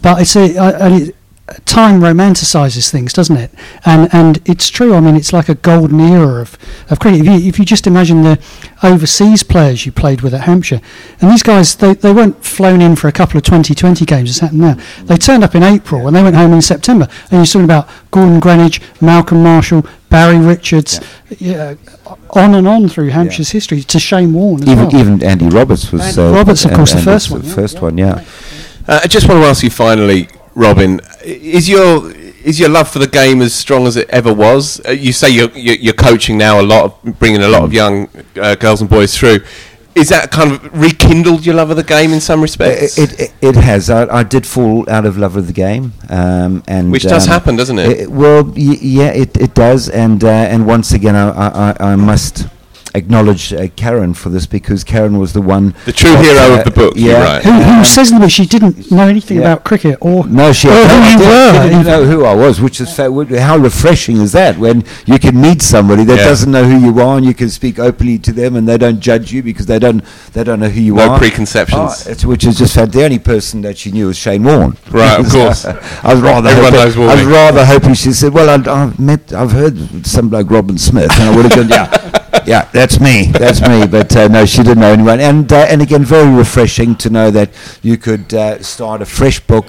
but it's a, I- and it, time romanticises things, doesn't it? And and it's true. I mean, it's like a golden era of, of cricket. If you, if you just imagine the overseas players you played with at Hampshire, and these guys, they, they weren't flown in for a couple of 2020 games as happened now. They turned up in April and they went home in September. And you're talking about Gordon Greenidge, Malcolm Marshall, Barry Richards, yeah, on and on through Hampshire's history to Shane Warne as even well. even Andy Roberts was Andy uh, Roberts, of and- course, the and first was one, yeah. first one, yeah. Uh, I just want to ask you finally, Robin, is your is your love for the game as strong as it ever was? Uh, you say you're, you're coaching now a lot, of, bringing a lot of young uh, girls and boys through. Is that kind of rekindled your love of the game in some respects? It, it, it has. I, I did fall out of love with the game, um, and Which does um, happen, doesn't it? well, y- yeah, it, it does, and uh, and once again, I, I- I must acknowledge uh, Karen for this because Karen was the one, The true that, hero uh, of the book, Yeah, right. who, who um, says that she didn't know anything yeah. about cricket or No, she or had who you idea. were. She didn't know who I was, which is fa- how refreshing is that when you can meet somebody that Yeah. doesn't know who you are and you can speak openly to them and they don't judge you because they don't they don't know who you No are. preconceptions. Oh, it's, which is just fa- the only person that she knew was Shane Warne. Right, of course. I was rather Everyone hoping, knows I was rather hoping she said, "Well, I, I've met, I've heard some bloke Robin Smith," and I would have gone, "Yeah, yeah, that's me, that's me." But uh, no, she didn't know anyone. And uh, and again, very refreshing to know that you could uh, start a fresh book.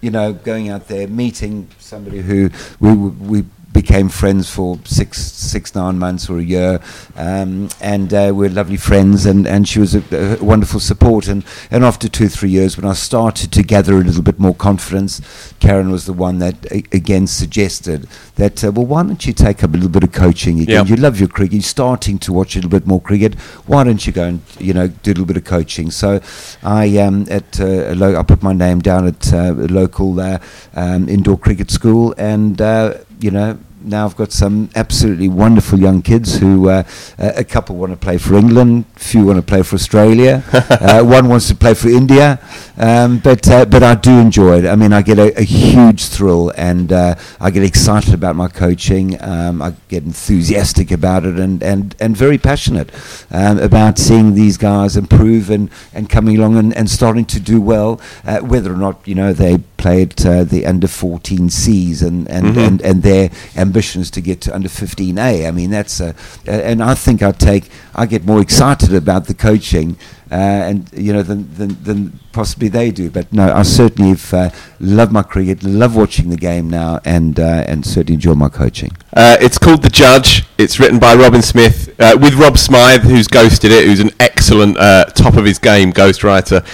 You know, going out there, meeting somebody who we we became friends for six, six, nine months or a year, um, and uh, we're lovely friends. And, and she was a, a wonderful support. And, and after two, three years, when I started to gather a little bit more confidence, Karen was the one that a- again suggested that uh, well, why don't you take up a little bit of coaching again? Yep. You love your cricket. You're starting to watch a little bit more cricket. Why don't you go and you know do a little bit of coaching? So I um, at uh, lo- I put my name down at uh, a local uh, um, indoor cricket school, and uh, you know. Now I've got some absolutely wonderful young kids who uh, a a couple want to play for England, a few want to play for Australia, uh, one wants to play for India, um, but uh, but I do enjoy it. I mean, I get a, a huge thrill, and uh, I get excited about my coaching. Um, I get enthusiastic about it, and, and, and very passionate um, about seeing these guys improve and, and coming along and, and starting to do well. Uh, whether or not you know they play at uh, the under 14 Cs and and, Mm-hmm. and and their ambitions to get to under 15A. I mean, that's a, and I think I take I get more excited about the coaching. Uh, and you know than, than than possibly they do, but no, I certainly have, uh, love my cricket, love watching the game now, and uh, and certainly enjoy my coaching. Uh, it's called The Judge. It's written by Robin Smith uh, with Rob Smyth, who's ghosted it, who's an excellent uh, top of his game ghostwriter.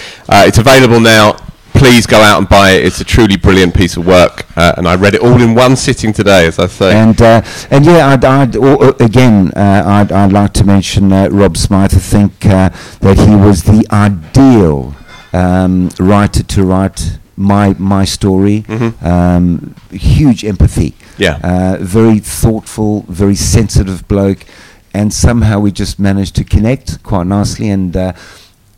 It's available now. Please go out and buy it. It's a truly brilliant piece of work, uh, and I read it all in one sitting today, as I say. And uh, and yeah, I'd, I'd again, uh, I'd, I'd like to mention uh, Rob Smyth. I think uh, that he was the ideal um, writer to write my my story. Um, huge empathy. Yeah. Uh, very thoughtful, very sensitive bloke, and somehow we just managed to connect quite nicely. And uh,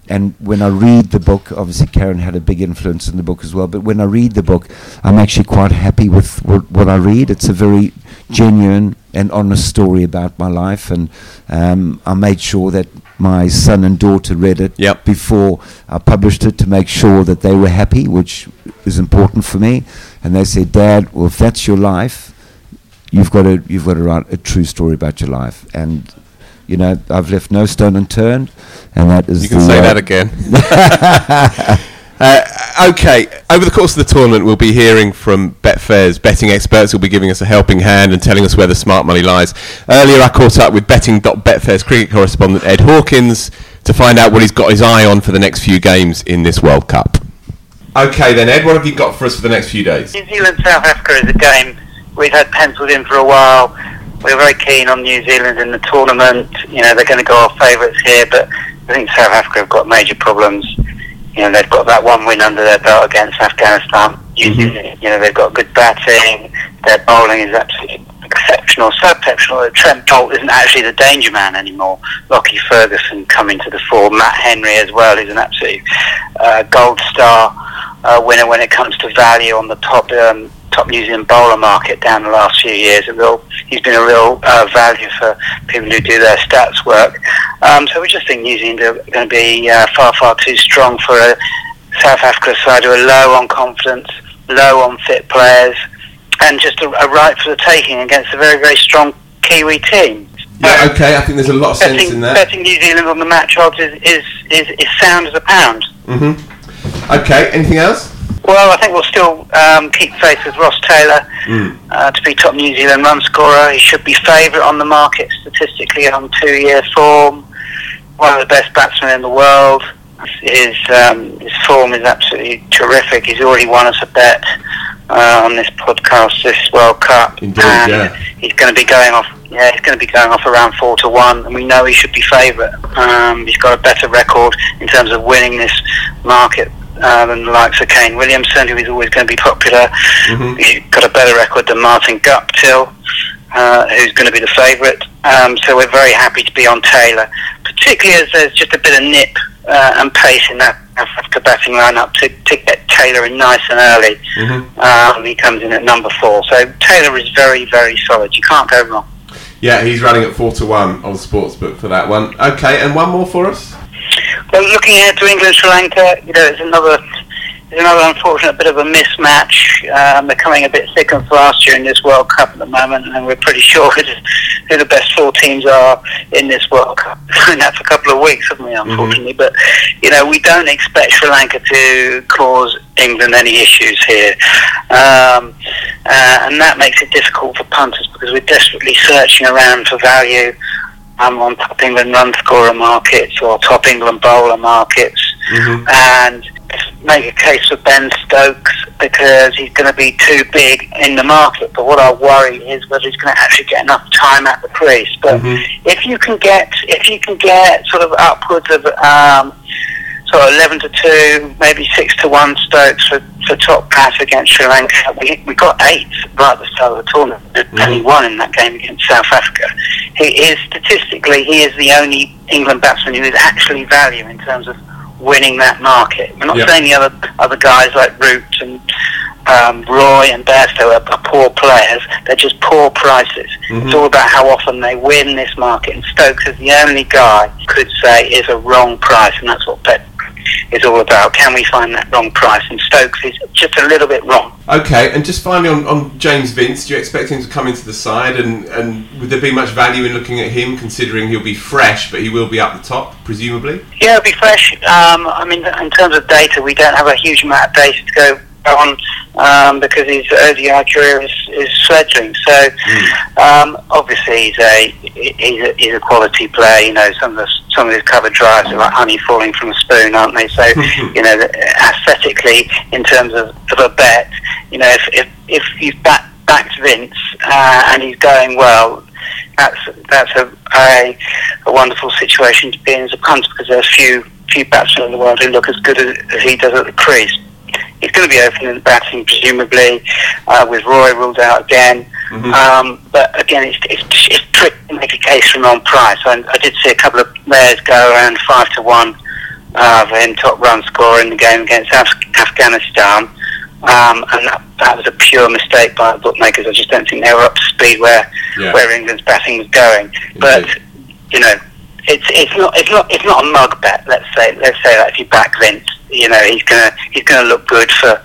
and when I read the book, obviously Karen had a big influence in the book as well. But when I read the book, I'm actually quite happy with what, what I read. It's a very genuine and honest story about my life, and um, I made sure that my son and daughter read it Yep. before I published it to make sure that they were happy, which is important for me. And they said, "Dad, well, if that's your life, you've got to you've got to write a true story about your life." And you know, I've left no stone unturned, and that is You can the, say uh, that again. uh, okay, over the course of the tournament, we'll be hearing from Betfair's betting experts who'll be giving us a helping hand and telling us where the smart money lies. Earlier, I caught up with betting.betfair's cricket correspondent Ed Hawkins to find out what he's got his eye on for the next few games in this World Cup. Okay, then, Ed, what have you got for us for the next few days? New Zealand South Africa is a game we've had penciled in for a while. We're very keen on New Zealand in the tournament. You know, they're going to go off favourites here, but I think South Africa have got major problems. You know, they've got that one win under their belt against Afghanistan. Zealand, you know, they've got good batting. Their bowling is absolutely exceptional, so exceptional that Trent Boult isn't actually the danger man anymore. Lockie Ferguson coming to the fore. Matt Henry as well is an absolute uh, gold star uh, winner when it comes to value on the top um, top New Zealand bowler market down the last few years. A real, he's been a real uh, value for people who do their stats work. Um, so we just think New Zealand are going to be uh, far far too strong for a South Africa side who are low on confidence, low on fit players, and just a, a right for the taking against a very very strong Kiwi team. Yeah, okay, I think there's a lot of sense Betting, in that. betting New Zealand on the match odds is, is, is, is sound as a pound. Okay, anything else? Well, I think we'll still um, keep faith with Ross Taylor uh, to be top New Zealand run scorer. He should be favourite on the market statistically on two-year form. One of the best batsmen in the world. His um, his form is absolutely terrific. He's already won us a bet uh, on this podcast this World Cup, Indeed, and yeah. he's going to be going off. Yeah, he's going to be going off around four to one, and we know he should be favourite. Um, he's got a better record in terms of winning this market uh, than the likes of Kane Williamson, who is always going to be popular. He's got a better record than Martin Guptill, uh, who's going to be the favourite. Um, so we're very happy to be on Taylor, particularly as there's just a bit of nip uh, and pace in that Africa batting lineup to, to get Taylor in nice and early. Um, he comes in at number four. So Taylor is very, very solid. You can't go wrong. Yeah, he's running at 4 to 1 on Sportsbook for that one. Okay, and one more for us? Well, looking ahead to England Sri Lanka, you know, it's another it's another unfortunate bit of a mismatch. Um, they're coming a bit thick and fast during this World Cup at the moment, and we're pretty sure who the, who the best four teams are in this World Cup. and that's a couple of weeks, haven't we? Unfortunately, but you know, we don't expect Sri Lanka to cause England any issues here, um, uh, and that makes it difficult for punters because we're desperately searching around for value um, on top England run scorer markets or top England bowler markets, and make a case for Ben Stokes because he's going to be too big in the market. But what I worry is whether he's going to actually get enough time at the crease. But if you can get if you can get sort of upwards of um, sort of eleven to two, maybe six to one Stokes for, for top pass against Sri Lanka. We, we got eight right at the start of the tournament, and he won in that game against South Africa. He is statistically he is the only England batsman who is actually value in terms of winning that market. We're not Yeah. saying the other other guys like Root and um, Roy and Bairstow are, are poor players. They're just poor prices. It's all about how often they win this market. And Stokes is the only guy could say is a wrong price, and that's what Bet is all about. Can we find that wrong price? And Stokes is just a little bit wrong. Okay, and just finally on, on James Vince, do you expect him to come into the side, and, and would there be much value in looking at him, considering he'll be fresh, but he will be up the top, presumably? Yeah, it'll be fresh. Um, I mean, in terms of data, we don't have a huge amount of data to go on um, because his ODI career is, is fledgling. So mm. um, obviously he's a, he's a he's a quality player. You know, some of the, some of his cover drives are like honey falling from a spoon, aren't they? So you know, aesthetically, in terms of, of a bet, you know, if if, if you've back, backed Vince uh, and he's going well, that's that's a, a, a wonderful situation to be in as a punter because there's few few batsmen in the world who look as good as, as he does at the crease. He's going to be opening the batting, presumably, uh, with Roy ruled out again. Mm-hmm. Um, but again, it's, it's, it's tricky to make a case for him on price. I, I did see a couple of players go around five to one uh, for him top run scorer in the game against Af- Afghanistan. Um, and that, that, was a pure mistake by the bookmakers. I just don't think they were up to speed where yeah. where England's batting was going. Indeed. But you know, it's it's not it's not it's not a mug bet. Let's say let's say that if you back Vince, you know he's gonna he's gonna look good for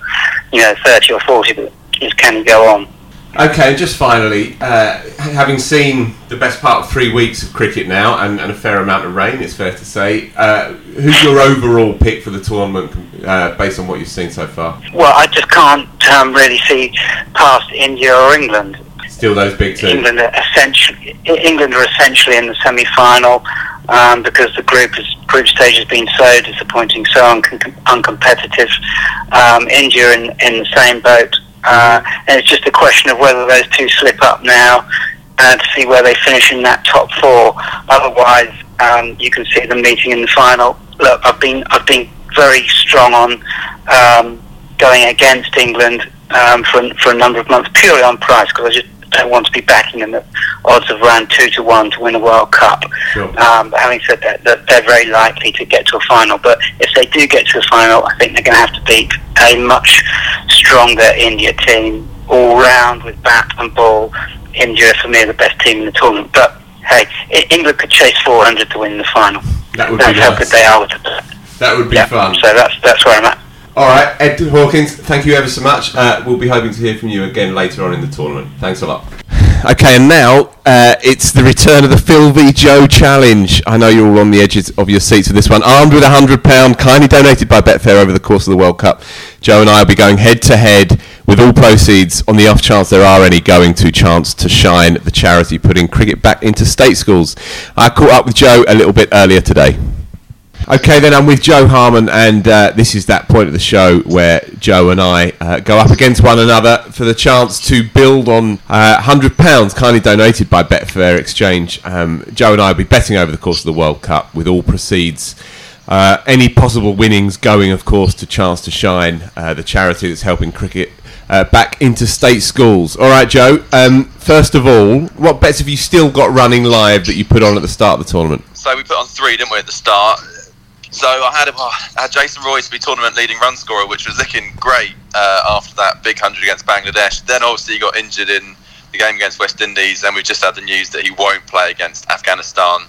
you know thirty or forty, but just can he go on? Okay, just finally, uh, having seen the best part of three weeks of cricket now and, and a fair amount of rain, it's fair to say, uh, who's your overall pick for the tournament uh, based on what you've seen so far? Well, I just can't um, really see past India or England. Still those big two. England are essentially, England are essentially in the semi-final um, because the group is, group stage has been so disappointing, so un- uncompetitive. Um, India in, in the same boat, uh, and it's just a question of whether those two slip up now uh, to see where they finish in that top four. Otherwise, um, you can see them meeting in the final. Look, I've been I've been very strong on um, going against England um, for for a number of months purely on price because I just don't want to be backing them at odds of around two to one to win a World Cup. Sure. Um, but having said that, that, they're very likely to get to a final. But if they do get to a final, I think they're going to have to beat a much stronger India team all round with bat and ball. India, for me, are the best team in the tournament. But hey, England could chase 400 to win the final. That would that's be how nice. good they are with the That would be yeah, fun. So that's that's where I'm at. All right, Ed Hawkins, thank you ever so much. Uh, we'll be hoping to hear from you again later on in the tournament. Thanks a lot. Okay, and now uh, it's the return of the Phil v Joe challenge. I know you're all on the edges of your seats for this one. Armed with a hundred pound, kindly donated by Betfair over the course of the World Cup, Joe and I will be going head to head with all proceeds on the off chance there are any going to Chance to Shine, the charity putting cricket back into state schools. I caught up with Joe a little bit earlier today. Okay, then I'm with Jo Harman, and uh, this is that point of the show where Joe and I uh, go up against one another for the chance to build on uh, £100 kindly donated by Betfair Exchange. Um, Joe and I will be betting over the course of the World Cup with all proceeds. Uh, any possible winnings going, of course, to Chance to Shine, uh, the charity that's helping cricket uh, back into state schools. All right, Joe. Um, first of all, what bets have you still got running live that you put on at the start of the tournament? So we put on three, didn't we, at the start? So I had, oh, I had Jason Roy to be tournament leading run scorer, which was looking great uh, after that big hundred against Bangladesh. Then obviously he got injured in the game against West Indies, and we've just had the news that he won't play against Afghanistan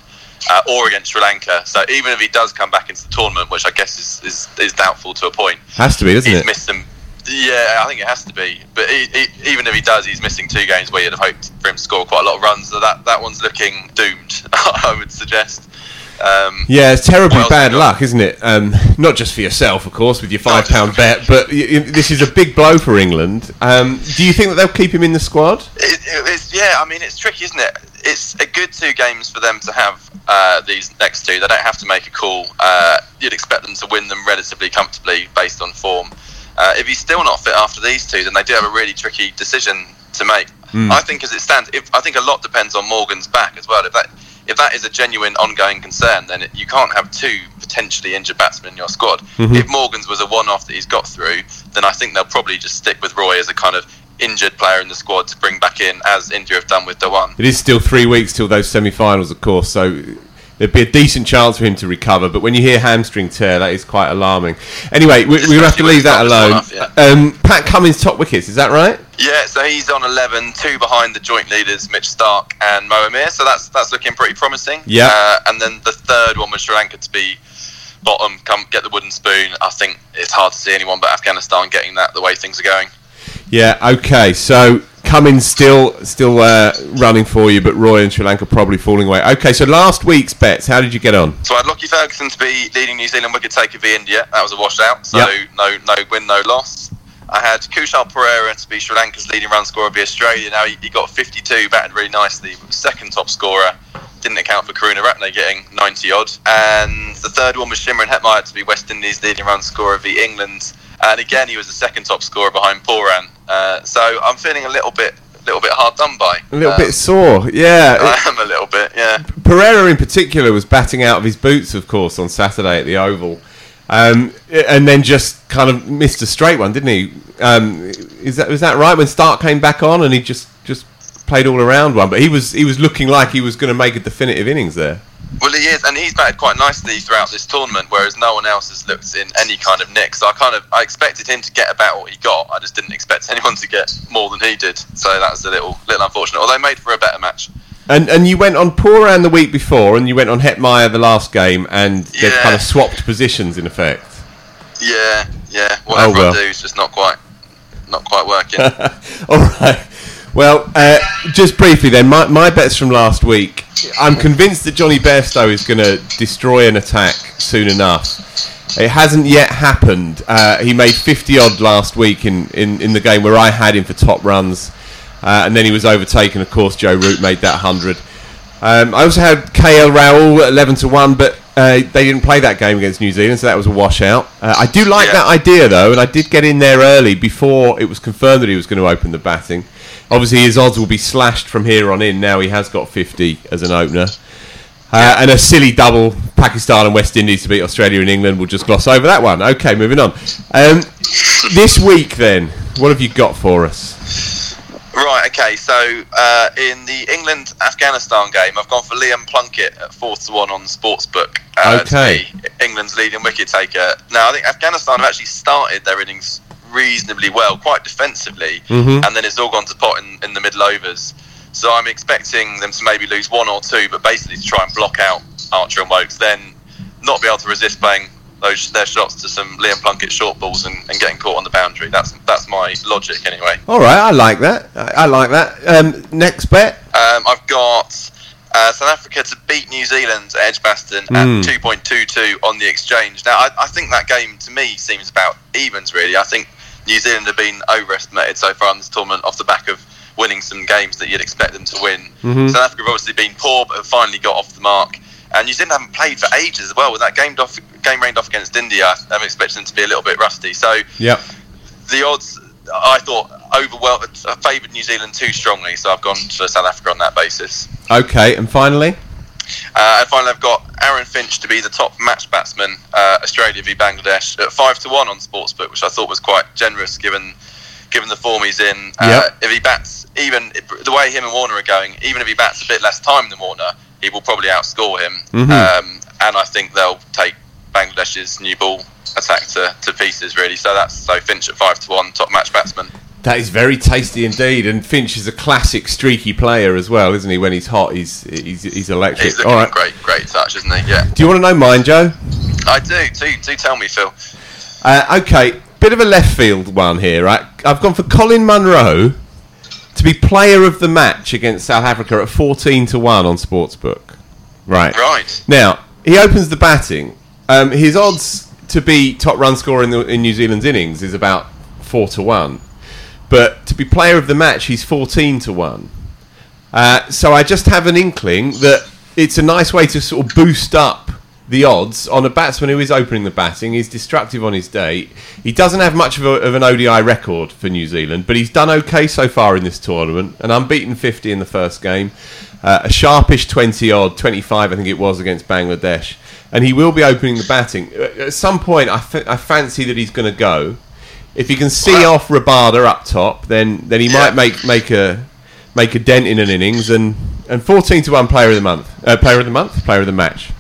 uh, or against Sri Lanka. So even if he does come back into the tournament, which I guess is, is, is doubtful to a point, has to be, doesn't he's it? missed them. Yeah, I think it has to be. But he, he, even if he does, he's missing two games where you'd have hoped for him to score quite a lot of runs. So that, that one's looking doomed, I would suggest. Um, yeah, it's terribly bad luck, isn't it? Um, not just for yourself, of course, with your five pound bet, but y- y- this is a big blow for England. Um, do you think that they'll keep him in the squad? It, it, yeah, I mean, it's tricky, isn't it? It's a good two games for them to have uh, these next two. They don't have to make a call. Uh, you'd expect them to win them relatively comfortably based on form. Uh, if he's still not fit after these two, then they do have a really tricky decision to make. Mm. I think, as it stands, if, I think a lot depends on Morgan's back as well. If that if that is a genuine ongoing concern, then it, you can't have two potentially injured batsmen in your squad. Mm-hmm. If Morgan's was a one-off that he's got through, then I think they'll probably just stick with Roy as a kind of injured player in the squad to bring back in, as India have done with Dhawan. It is still three weeks till those semi-finals, of course, so there'd be a decent chance for him to recover. But when you hear hamstring tear, that is quite alarming. Anyway, we, we have to leave that alone. Off, yeah. um, Pat Cummins top wickets, is that right? Yeah, so he's on 11, two behind the joint leaders, Mitch Starc and Mo Amir. So that's that's looking pretty promising. Yeah. Uh, and then the third one was Sri Lanka to be bottom, come get the wooden spoon. I think it's hard to see anyone but Afghanistan getting that the way things are going. Yeah. Okay. So Cummins still still uh, running for you, but Roy and Sri Lanka probably falling away. Okay. So last week's bets, how did you get on? So I had Lockie Ferguson to be leading New Zealand wicket taker v India. That was a washout. So Yep. no no win, no loss. I had Kusal Perera to be Sri Lanka's leading run scorer v Australia. Now he, he got 52, batted really nicely. Second top scorer. Didn't account for Karunaratne getting 90 odd. And the third one was Shimron Hetmyer to be West Indies leading run scorer v England. And again, he was the second top scorer behind Pooran. Uh, so I'm feeling a little bit, a little bit hard done by. A little Um, bit sore. Yeah. I am a little bit, yeah. Perera in particular was batting out of his boots, of course, on Saturday at the Oval, um, and then just kind of missed a straight one, didn't he? Um, is that was that right when Starc came back on and he just just played all around one, but he was he was looking like he was going to make a definitive innings there. Well, he is, and he's batted quite nicely throughout this tournament, whereas no one else has looked in any kind of nick. So I kind of I expected him to get about what he got. I just didn't expect anyone to get more than he did. So that was a little little unfortunate. Although made for a better match. And and you went on Pooran the week before, and you went on Hetmyer the last game, and they've kind of swapped positions in effect. Yeah, yeah. Oh, Whatever Oh, well. I do is just not quite not quite working. All right. Well, uh, just briefly then, my, my bets from last week. I'm convinced that Jonny Bairstow is going to destroy an attack soon enough. It hasn't yet happened. Uh, he made 50 odd last week in, in, in the game where I had him for top runs, uh, and then he was overtaken. Of course, Joe Root made that 100. Um, I also had KL Rahul 11 to 1, but uh, they didn't play that game against New Zealand, so that was a washout. Uh, I do like Yeah. that idea, though, and I did get in there early before it was confirmed that he was going to open the batting. Obviously, his odds will be slashed from here on in. Now he has got 50 as an opener. Uh, and a silly double, Pakistan and West Indies to beat Australia and England. We'll just gloss over that one. Okay, moving on. Um, this week, then, what have you got for us? Right, okay, so uh, in the England Afghanistan game, I've gone for Liam Plunkett at 4 to 1 on Sportsbook. Uh, Okay. England's leading wicket taker. Now, I think Afghanistan have actually started their innings reasonably well, quite defensively, Mhm. and then it's all gone to pot in, in the middle overs. So I'm expecting them to maybe lose one or two, but basically to try and block out Archer and Woakes, then not be able to resist playing those their shots to some Liam Plunkett short balls and, and getting caught on the boundary. That's that's my logic anyway. All right, I like that. I, I like that. Um, next bet. Um, I've got uh, South Africa to beat New Zealand at Edgbaston Mm. at 2.22 on the exchange. Now, I, I think that game to me seems about evens, really. I think New Zealand have been overestimated so far in this tournament off the back of winning some games that you'd expect them to win. Mhm. South Africa have obviously been poor, but have finally got off the mark. And New Zealand haven't played for ages as well. With that game off, game rained off against India, I'm expecting them to be a little bit rusty. So Yep. the odds I thought overwhelmed favoured New Zealand too strongly, so I've gone for South Africa on that basis. Okay, and finally. Uh, and finally, I've got Aaron Finch to be the top match batsman, uh, Australia v Bangladesh at five to one on Sportsbook, which I thought was quite generous given given the form he's in. Uh, Yep. If he bats, even the way him and Warner are going, even if he bats a bit less time than Warner, he will probably outscore him. Mhm. Um, and I think they'll take Bangladesh's new ball attack to, to pieces really. So that's so Finch at five to one, top match batsman. That is very tasty indeed, and Finch is a classic streaky player as well, isn't he? When he's hot, he's he's, he's electric. He's looking All right. great, great touch, isn't he? Yeah, Do you want to know mine, Joe? I do. Do do tell me, Phil. Uh, okay, bit of a left field one here. Right? I've gone for Colin Munro to be player of the match against South Africa at fourteen to one on Sportsbook. Right. Right. Now he opens the batting. Um, his odds to be top run scorer in, the, in New Zealand's innings is about four to one, but to be player of the match, he's fourteen to one. Uh, so I just have an inkling that it's a nice way to sort of boost up the odds on a batsman who is opening the batting. He's destructive on his day. He doesn't have much of, a, of an ODI record for New Zealand, but he's done okay so far in this tournament. An unbeaten 50 in the first game, uh, a sharpish 20 odd, 25 I think it was against Bangladesh. And he will be opening the batting. At some point, I, fa- I fancy that he's going to go. If he can see off Rabada up top, then then he might make make a make a dent in an innings and and 14 to 1 player of the month uh, player of the month player of the match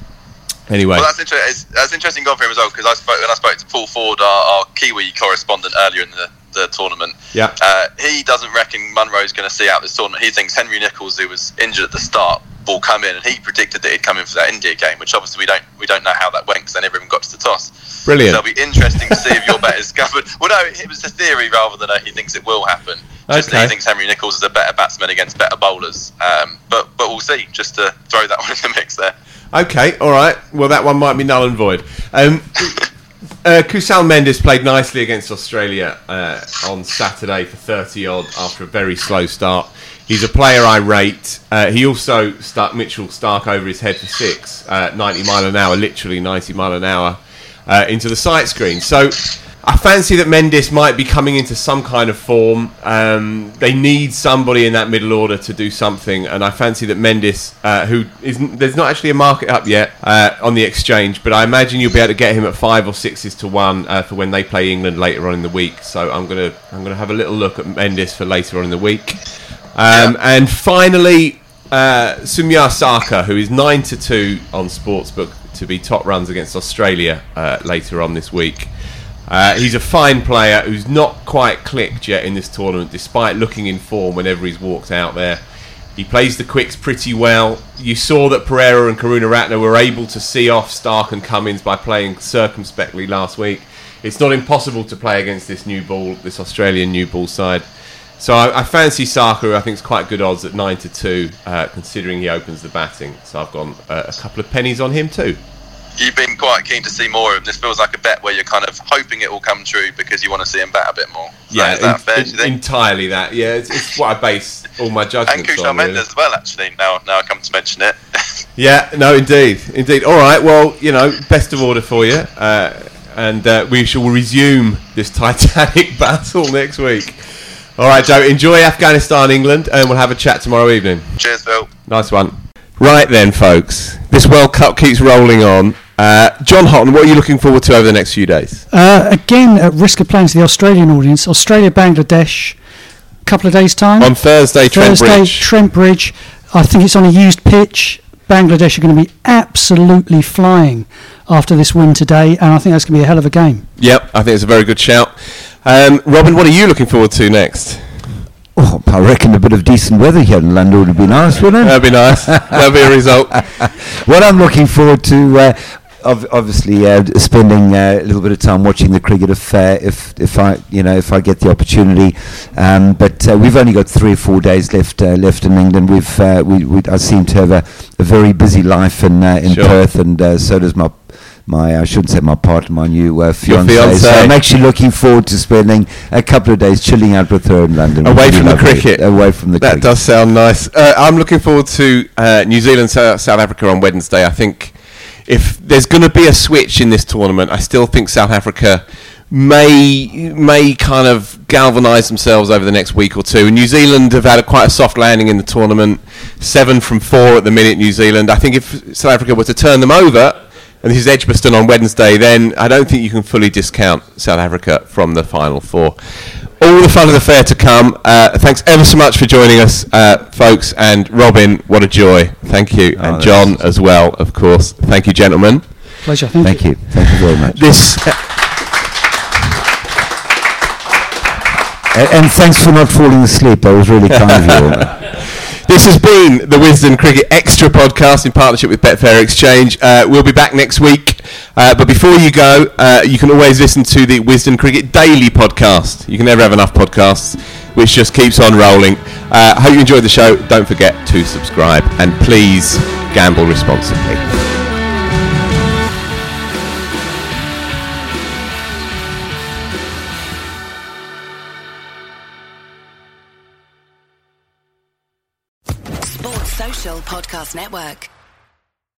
anyway Well, that's interesting. That's interesting going for him as well because I spoke when I spoke to Paul Ford, our, our Kiwi correspondent, earlier in the, the tournament. Yeah. Uh, he doesn't reckon Munro's going to see out this tournament. He thinks Henry Nicholls, who was injured at the start, will come in, and he predicted that he'd come in for that India game, which obviously we don't we don't know how that went because they never even got to the toss. Brilliant. So it'll be interesting to see if your bet is covered. Well, no, it was a theory rather than a he thinks it will happen. Just that Okay. he thinks Henry Nicholls is a better batsman against better bowlers. Um, but but we'll see. Just to throw that one in the mix there. Okay, all right. Well, that one might be null and void. Um, uh, Kusal Mendis played nicely against Australia uh, on Saturday for 30 odd after a very slow start. He's a player I rate. Uh, he also stuck Mitchell Starc over his head for six, uh, 90 mile an hour, literally 90 mile an hour, uh, into the sight screen. So I fancy that Mendis might be coming into some kind of form. Um, they need somebody in that middle order to do something, and I fancy that Mendis, uh, who isn't, there's not actually a market up yet uh, on the exchange, but I imagine you'll be able to get him at five or sixes to one uh, for when they play England later on in the week. So I'm gonna I'm gonna have a little look at Mendis for later on in the week. Um, And finally, uh, Soumya Sarkar, who is nine to two on Sportsbook to be top runs against Australia uh, later on this week. Uh, he's a fine player who's not quite clicked yet in this tournament, despite looking in form whenever he's walked out there. He plays the quicks pretty well. You saw that Perera and Karunaratne were able to see off Starc and Cummins by playing circumspectly last week. It's not impossible to play against this new ball, this Australian new ball side. So I, I fancy who I think is quite good odds at nine to two, uh, considering he opens the batting. So I've gone uh, a couple of pennies on him too. You've been quite keen to see more of him. This feels like a bet where you're kind of hoping it will come true because you want to see him bat a bit more. So is that en- fair? en- do you think? entirely that. Yeah, it's, it's what I base all my judgments on. And Kusal Mendis as well, actually. Now, now I come to mention it. Yeah, no, indeed, indeed. All right, well, you know, best of order for you, uh, and uh, we shall resume this Titanic battle next week. All right, Joe. Enjoy Afghanistan, England, and we'll have a chat tomorrow evening. Cheers, Phil. Nice one. Right then, folks. This World Cup keeps rolling on. Uh, Jon Hotten, what are you looking forward to over the next few days? Uh, again, at risk of playing to the Australian audience, Australia Bangladesh, a couple of days' time. On Thursday, Trent Thursday, Bridge. Trent Bridge. I think it's on a used pitch. Bangladesh are going to be absolutely flying after this win today, and I think that's going to be a hell of a game. Yep, I think it's a very good shout. Um, Robin, what are you looking forward to next? Oh, I reckon a bit of decent weather here in London would be nice, wouldn't it? That'd be nice. That'd be a result. what I'm looking forward to, uh, ob- obviously, uh, spending uh, a little bit of time watching the cricket if, uh, if if I you know if I get the opportunity. Um, but uh, we've only got three or four days left uh, left in England. We've uh, we, we I seem to have a, a very busy life in uh, in Sure. Perth, and uh, so does my. My, I shouldn't say my partner, my new uh, fiance. fiancé. So I'm actually looking forward to spending a couple of days chilling out with her in London. Away from the cricket. Away from the That cricket. does sound nice. Uh, I'm looking forward to uh, New Zealand, South, South Africa on Wednesday. I think if there's going to be a switch in this tournament, I still think South Africa may may kind of galvanise themselves over the next week or two. New Zealand have had a, quite a soft landing in the tournament, seven from four at the minute. New Zealand. I think if South Africa were to turn them over. And this is Edgbaston on Wednesday. Then I don't think you can fully discount South Africa from the final four all the fun of the fair to come. Uh, thanks ever so much for joining us, uh, folks. And Robin, what a joy. Thank you. Oh, and that's- Jon as well, of course. Thank you, gentlemen. Pleasure. Thank, Thank you. Thank you very much. This. A- And thanks for not falling asleep. That was really kind of you. This has been the Wisden Cricket Extra podcast in partnership with Betfair Exchange. Uh, we'll be back next week. Uh, but before you go, uh, you can always listen to the Wisden Cricket Daily podcast. You can never have enough podcasts, which just keeps on rolling. Uh, hope you enjoyed the show. Don't forget to subscribe. And please gamble responsibly. Podcast Network.